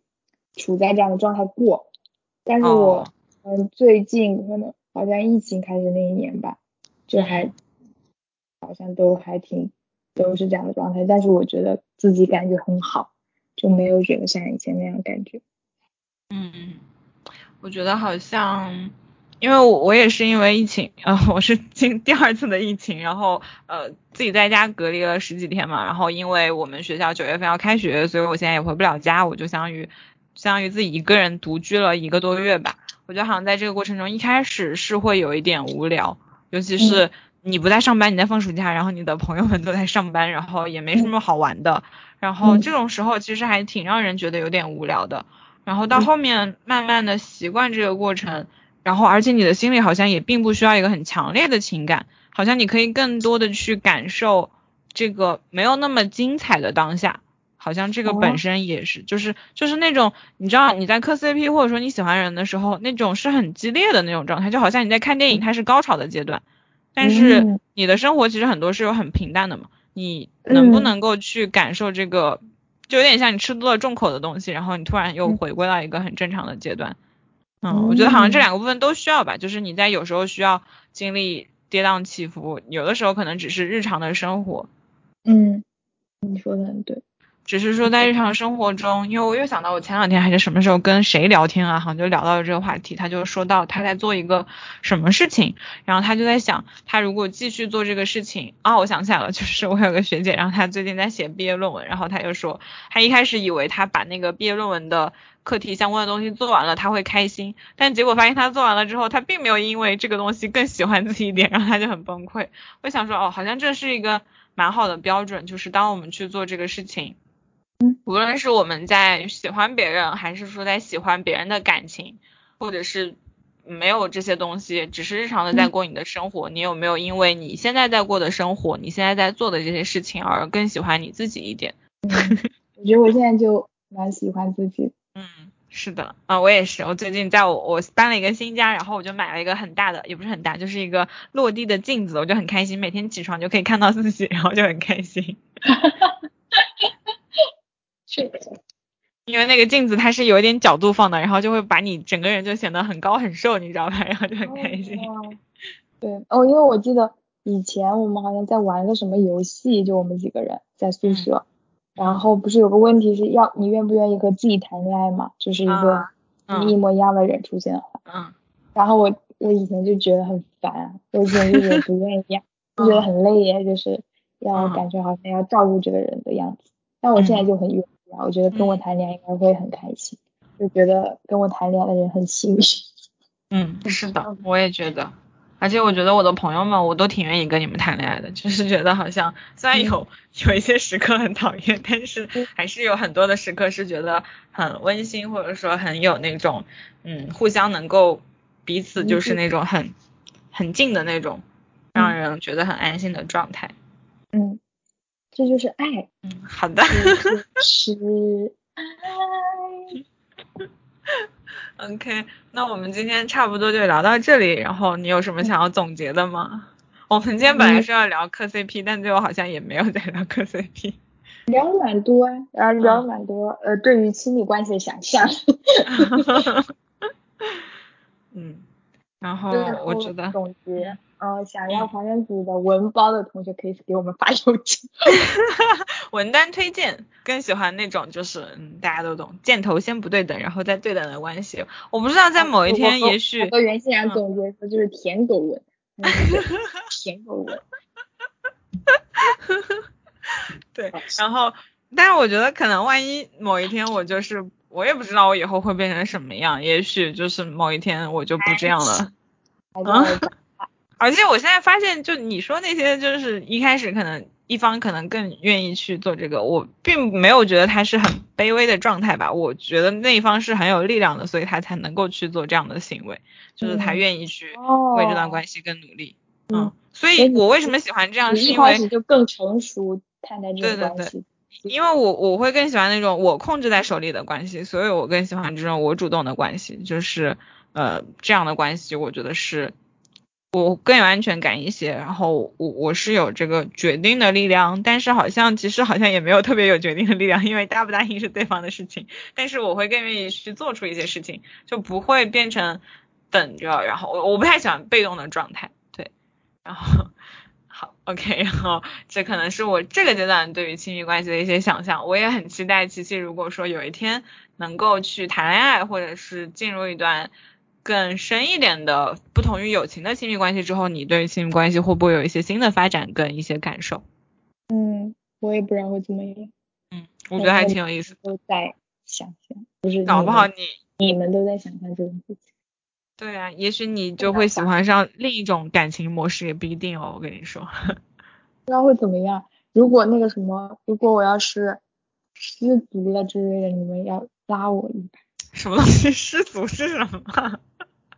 处在这样的状态过，但是我，嗯，最近可能好像疫情开始那一年吧，就还好像都还挺都是这样的状态，但是我觉得自己感觉很好。就没有觉得像以前那样感觉。嗯，我觉得好像，因为我我也是因为疫情，呃，我是经第二次的疫情，然后呃自己在家隔离了十几天嘛，然后因为我们学校九月份要开学，所以我现在也回不了家，我就相当于相当于自己一个人独居了一个多月吧。我觉得好像在这个过程中，一开始是会有一点无聊，尤其是你不在上班，你在放暑假，然后你的朋友们都在上班，然后也没什么好玩的。然后这种时候其实还挺让人觉得有点无聊的，然后到后面慢慢的习惯这个过程，然后而且你的心里好像也并不需要一个很强烈的情感，好像你可以更多的去感受这个没有那么精彩的当下，好像这个本身也是，就是就是那种你知道你在磕 CP 或者说你喜欢人的时候，那种是很激烈的那种状态，就好像你在看电影，它是高潮的阶段，但是你的生活其实很多是有很平淡的嘛。你能不能够去感受这个，就有点像你吃多了重口的东西，然后你突然又回归到一个很正常的阶段。嗯，我觉得好像这两个部分都需要吧，就是你在有时候需要经历跌宕起伏，有的时候可能只是日常的生活，嗯，你说的很对。只是说在日常生活中，因为我又想到我前两天还是什么时候跟谁聊天啊，好像就聊到了这个话题，他就说到他在做一个什么事情，然后他就在想，他如果继续做这个事情啊，我想起来了，就是我有个学姐，然后她最近在写毕业论文，然后她就说，她一开始以为她把那个毕业论文的课题相关的东西做完了，他会开心，但结果发现他做完了之后，他并没有因为这个东西更喜欢自己一点，然后他就很崩溃。我想说，哦，好像这是一个蛮好的标准，就是当我们去做这个事情。无论是我们在喜欢别人，还是说在喜欢别人的感情，或者是没有这些东西，只是日常的在过你的生活，你有没有因为你现在在过的生活，你现在在做的这些事情而更喜欢你自己一点？我觉得我现在就蛮喜欢自己。嗯，是的，啊，我也是。我最近在我我搬了一个新家，然后我就买了一个很大的，也不是很大，就是一个落地的镜子，我就很开心，每天起床就可以看到自己，然后就很开心。是的，因为那个镜子它是有一点角度放的，然后就会把你整个人就显得很高很瘦，你知道吧？然后就很开心。对哦，因为我记得以前我们好像在玩个什么游戏，就我们几个人在宿舍，然后不是有个问题是要你愿不愿意和自己谈恋爱嘛？就是一个一模一样的人出现的话，嗯，然后我我以前就觉得很烦，我以前就觉得不愿意，就觉得很累耶，就是要感觉好像要照顾这个人的样子，但我现在就很愿意啊。我觉得跟我谈恋爱应该会很开心，就觉得跟我谈恋爱的人很幸运。嗯，是的，我也觉得，而且我觉得我的朋友们，我都挺愿意跟你们谈恋爱的，就是觉得好像虽然有有一些时刻很讨厌，但是还是有很多的时刻是觉得很温馨，或者说很有那种嗯互相能够彼此就是那种很很近的那种，让人觉得很安心的状态。嗯。这就是爱，嗯，好的，是爱。OK，那我们今天差不多就聊到这里，然后你有什么想要总结的吗？我们今天本来是要聊磕 CP，但最后好像也没有在聊磕 CP。聊了蛮多，然后聊了蛮多，呃，对于亲密关系的想象。嗯，然后我觉得总结。呃，想要黄人组的文包的同学可以给我们发邮件。文单推荐，更喜欢那种就是嗯，大家都懂，箭头先不对等，然后再对等的关系。我不知道在某一天，也许和袁欣然总结说就是舔狗文，舔狗文。对，然后，但是我觉得可能万一某一天我就是，我也不知道我以后会变成什么样，也许就是某一天我就不这样了。啊。而且我现在发现，就你说那些，就是一开始可能一方可能更愿意去做这个，我并没有觉得他是很卑微的状态吧。我觉得那一方是很有力量的，所以他才能够去做这样的行为，就是他愿意去为这段关系更努力。嗯，所以我为什么喜欢这样，是因为就更成熟看待这个关系。因为我我会更喜欢那种我控制在手里的关系，所以我更喜欢这种我主动的关系，就是呃这样的关系，我觉得是。我更有安全感一些，然后我我是有这个决定的力量，但是好像其实好像也没有特别有决定的力量，因为答不答应是对方的事情，但是我会更愿意去做出一些事情，就不会变成等着，然后我我不太喜欢被动的状态，对，然后好 OK，然后这可能是我这个阶段对于亲密关系的一些想象，我也很期待琪琪如果说有一天能够去谈恋爱，或者是进入一段。更深一点的，不同于友情的亲密关系之后，你对亲密关系会不会有一些新的发展跟一些感受？嗯，我也不知道会怎么样。嗯，我觉得还挺有意思。都在想象，不是？搞不好你你们都在想象这种事情。对啊，也许你就会喜欢上另一种感情模式，也不一定哦。我跟你说，不知道会怎么样。如果那个什么，如果我要是失足了之类的，你们要拉我一把。什么东西？失足是什么？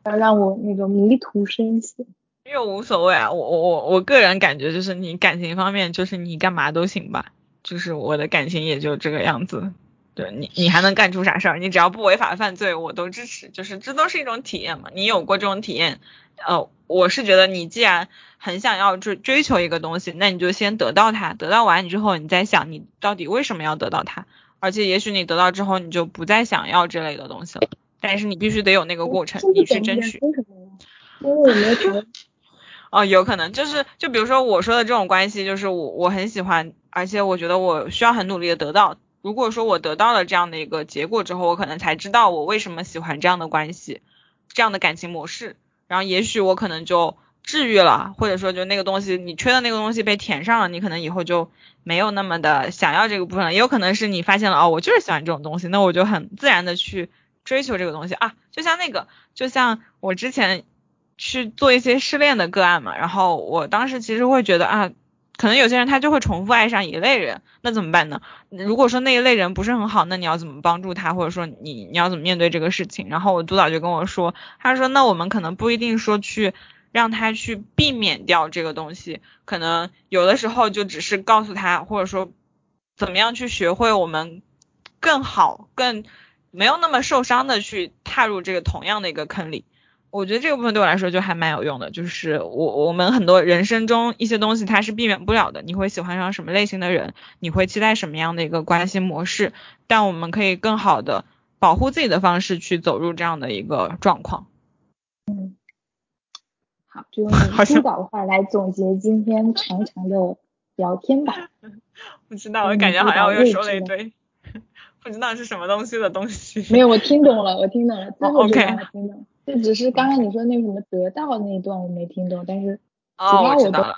要让我那个迷途深陷，又无所谓啊，我我我我个人感觉就是你感情方面就是你干嘛都行吧，就是我的感情也就这个样子，对你你还能干出啥事儿？你只要不违法犯罪，我都支持，就是这都是一种体验嘛。你有过这种体验，呃，我是觉得你既然很想要追追求一个东西，那你就先得到它，得到完你之后，你再想你到底为什么要得到它，而且也许你得到之后，你就不再想要这类的东西了。但是你必须得有那个过程，你去争取。因为我没有。哦，有可能就是，就比如说我说的这种关系，就是我我很喜欢而且我觉得我需要很努力的得到。如果说我得到了这样的一个结果之后，我可能才知道我为什么喜欢这样的关系，这样的感情模式，然后也许我可能就治愈了，或者说就那个东西你缺的那个东西被填上了，你可能以后就没有那么的想要这个部分了。也有可能是你发现了哦，我就是喜欢这种东西，那我就很自然的去追求这个东西啊。就像那个，就像我之前去做一些失恋的个案嘛，然后我当时其实会觉得啊。可能有些人他就会重复爱上一类人，那怎么办呢？如果说那一类人不是很好，那你要怎么帮助他，或者说你你要怎么面对这个事情？然后我督导就跟我说，他说那我们可能不一定说去让他去避免掉这个东西，可能有的时候就只是告诉他，或者说怎么样去学会我们更好、更没有那么受伤的去踏入这个同样的一个坑里。我觉得这个部分对我来说就还蛮有用的，就是我我们很多人生中一些东西它是避免不了的，你会喜欢上什么类型的人，你会期待什么样的一个关系模式，但我们可以更好的保护自己的方式去走入这样的一个状况。嗯，好，就用督导的话来总结今天长长的聊天吧。不知道，我感觉好像我又说了一堆不知道是什么东西的东西。没有，我听懂了，我听懂了，最后 OK，听懂。就只是刚刚你说那什么得到那一段我没听懂，但是哦，我知道了。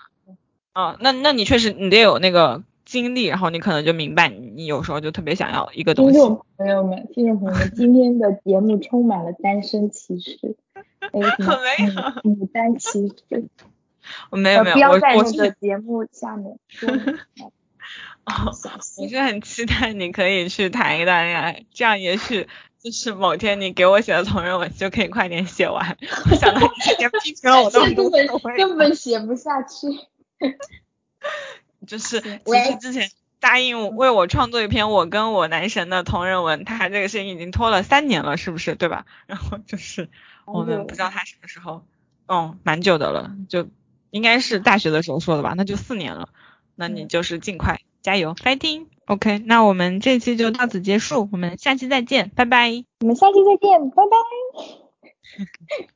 哦，那那你确实你得有那个经历，然后你可能就明白，你你有时候就特别想要一个东西。听众朋友们，听众朋友们，今天的节目充满了单身歧视。没有，牡丹歧视。我没有没有，不要在那个节目下面说。哦，我是很期待你可以去谈一段恋爱，这样也许。就是某天你给我写的同人文就可以快点写完，想到你之前批评了我都根本 根本写不下去。就是其实之前答应为我创作一篇我跟我男神的同人文，他这个事情已经拖了三年了，是不是？对吧？然后就是我们不知道他什么时候，嗯，蛮久的了，就应该是大学的时候说的吧，那就四年了，那你就是尽快加油，fighting。OK，那我们这期就到此结束，我们下期再见，拜拜。我们下期再见，拜拜。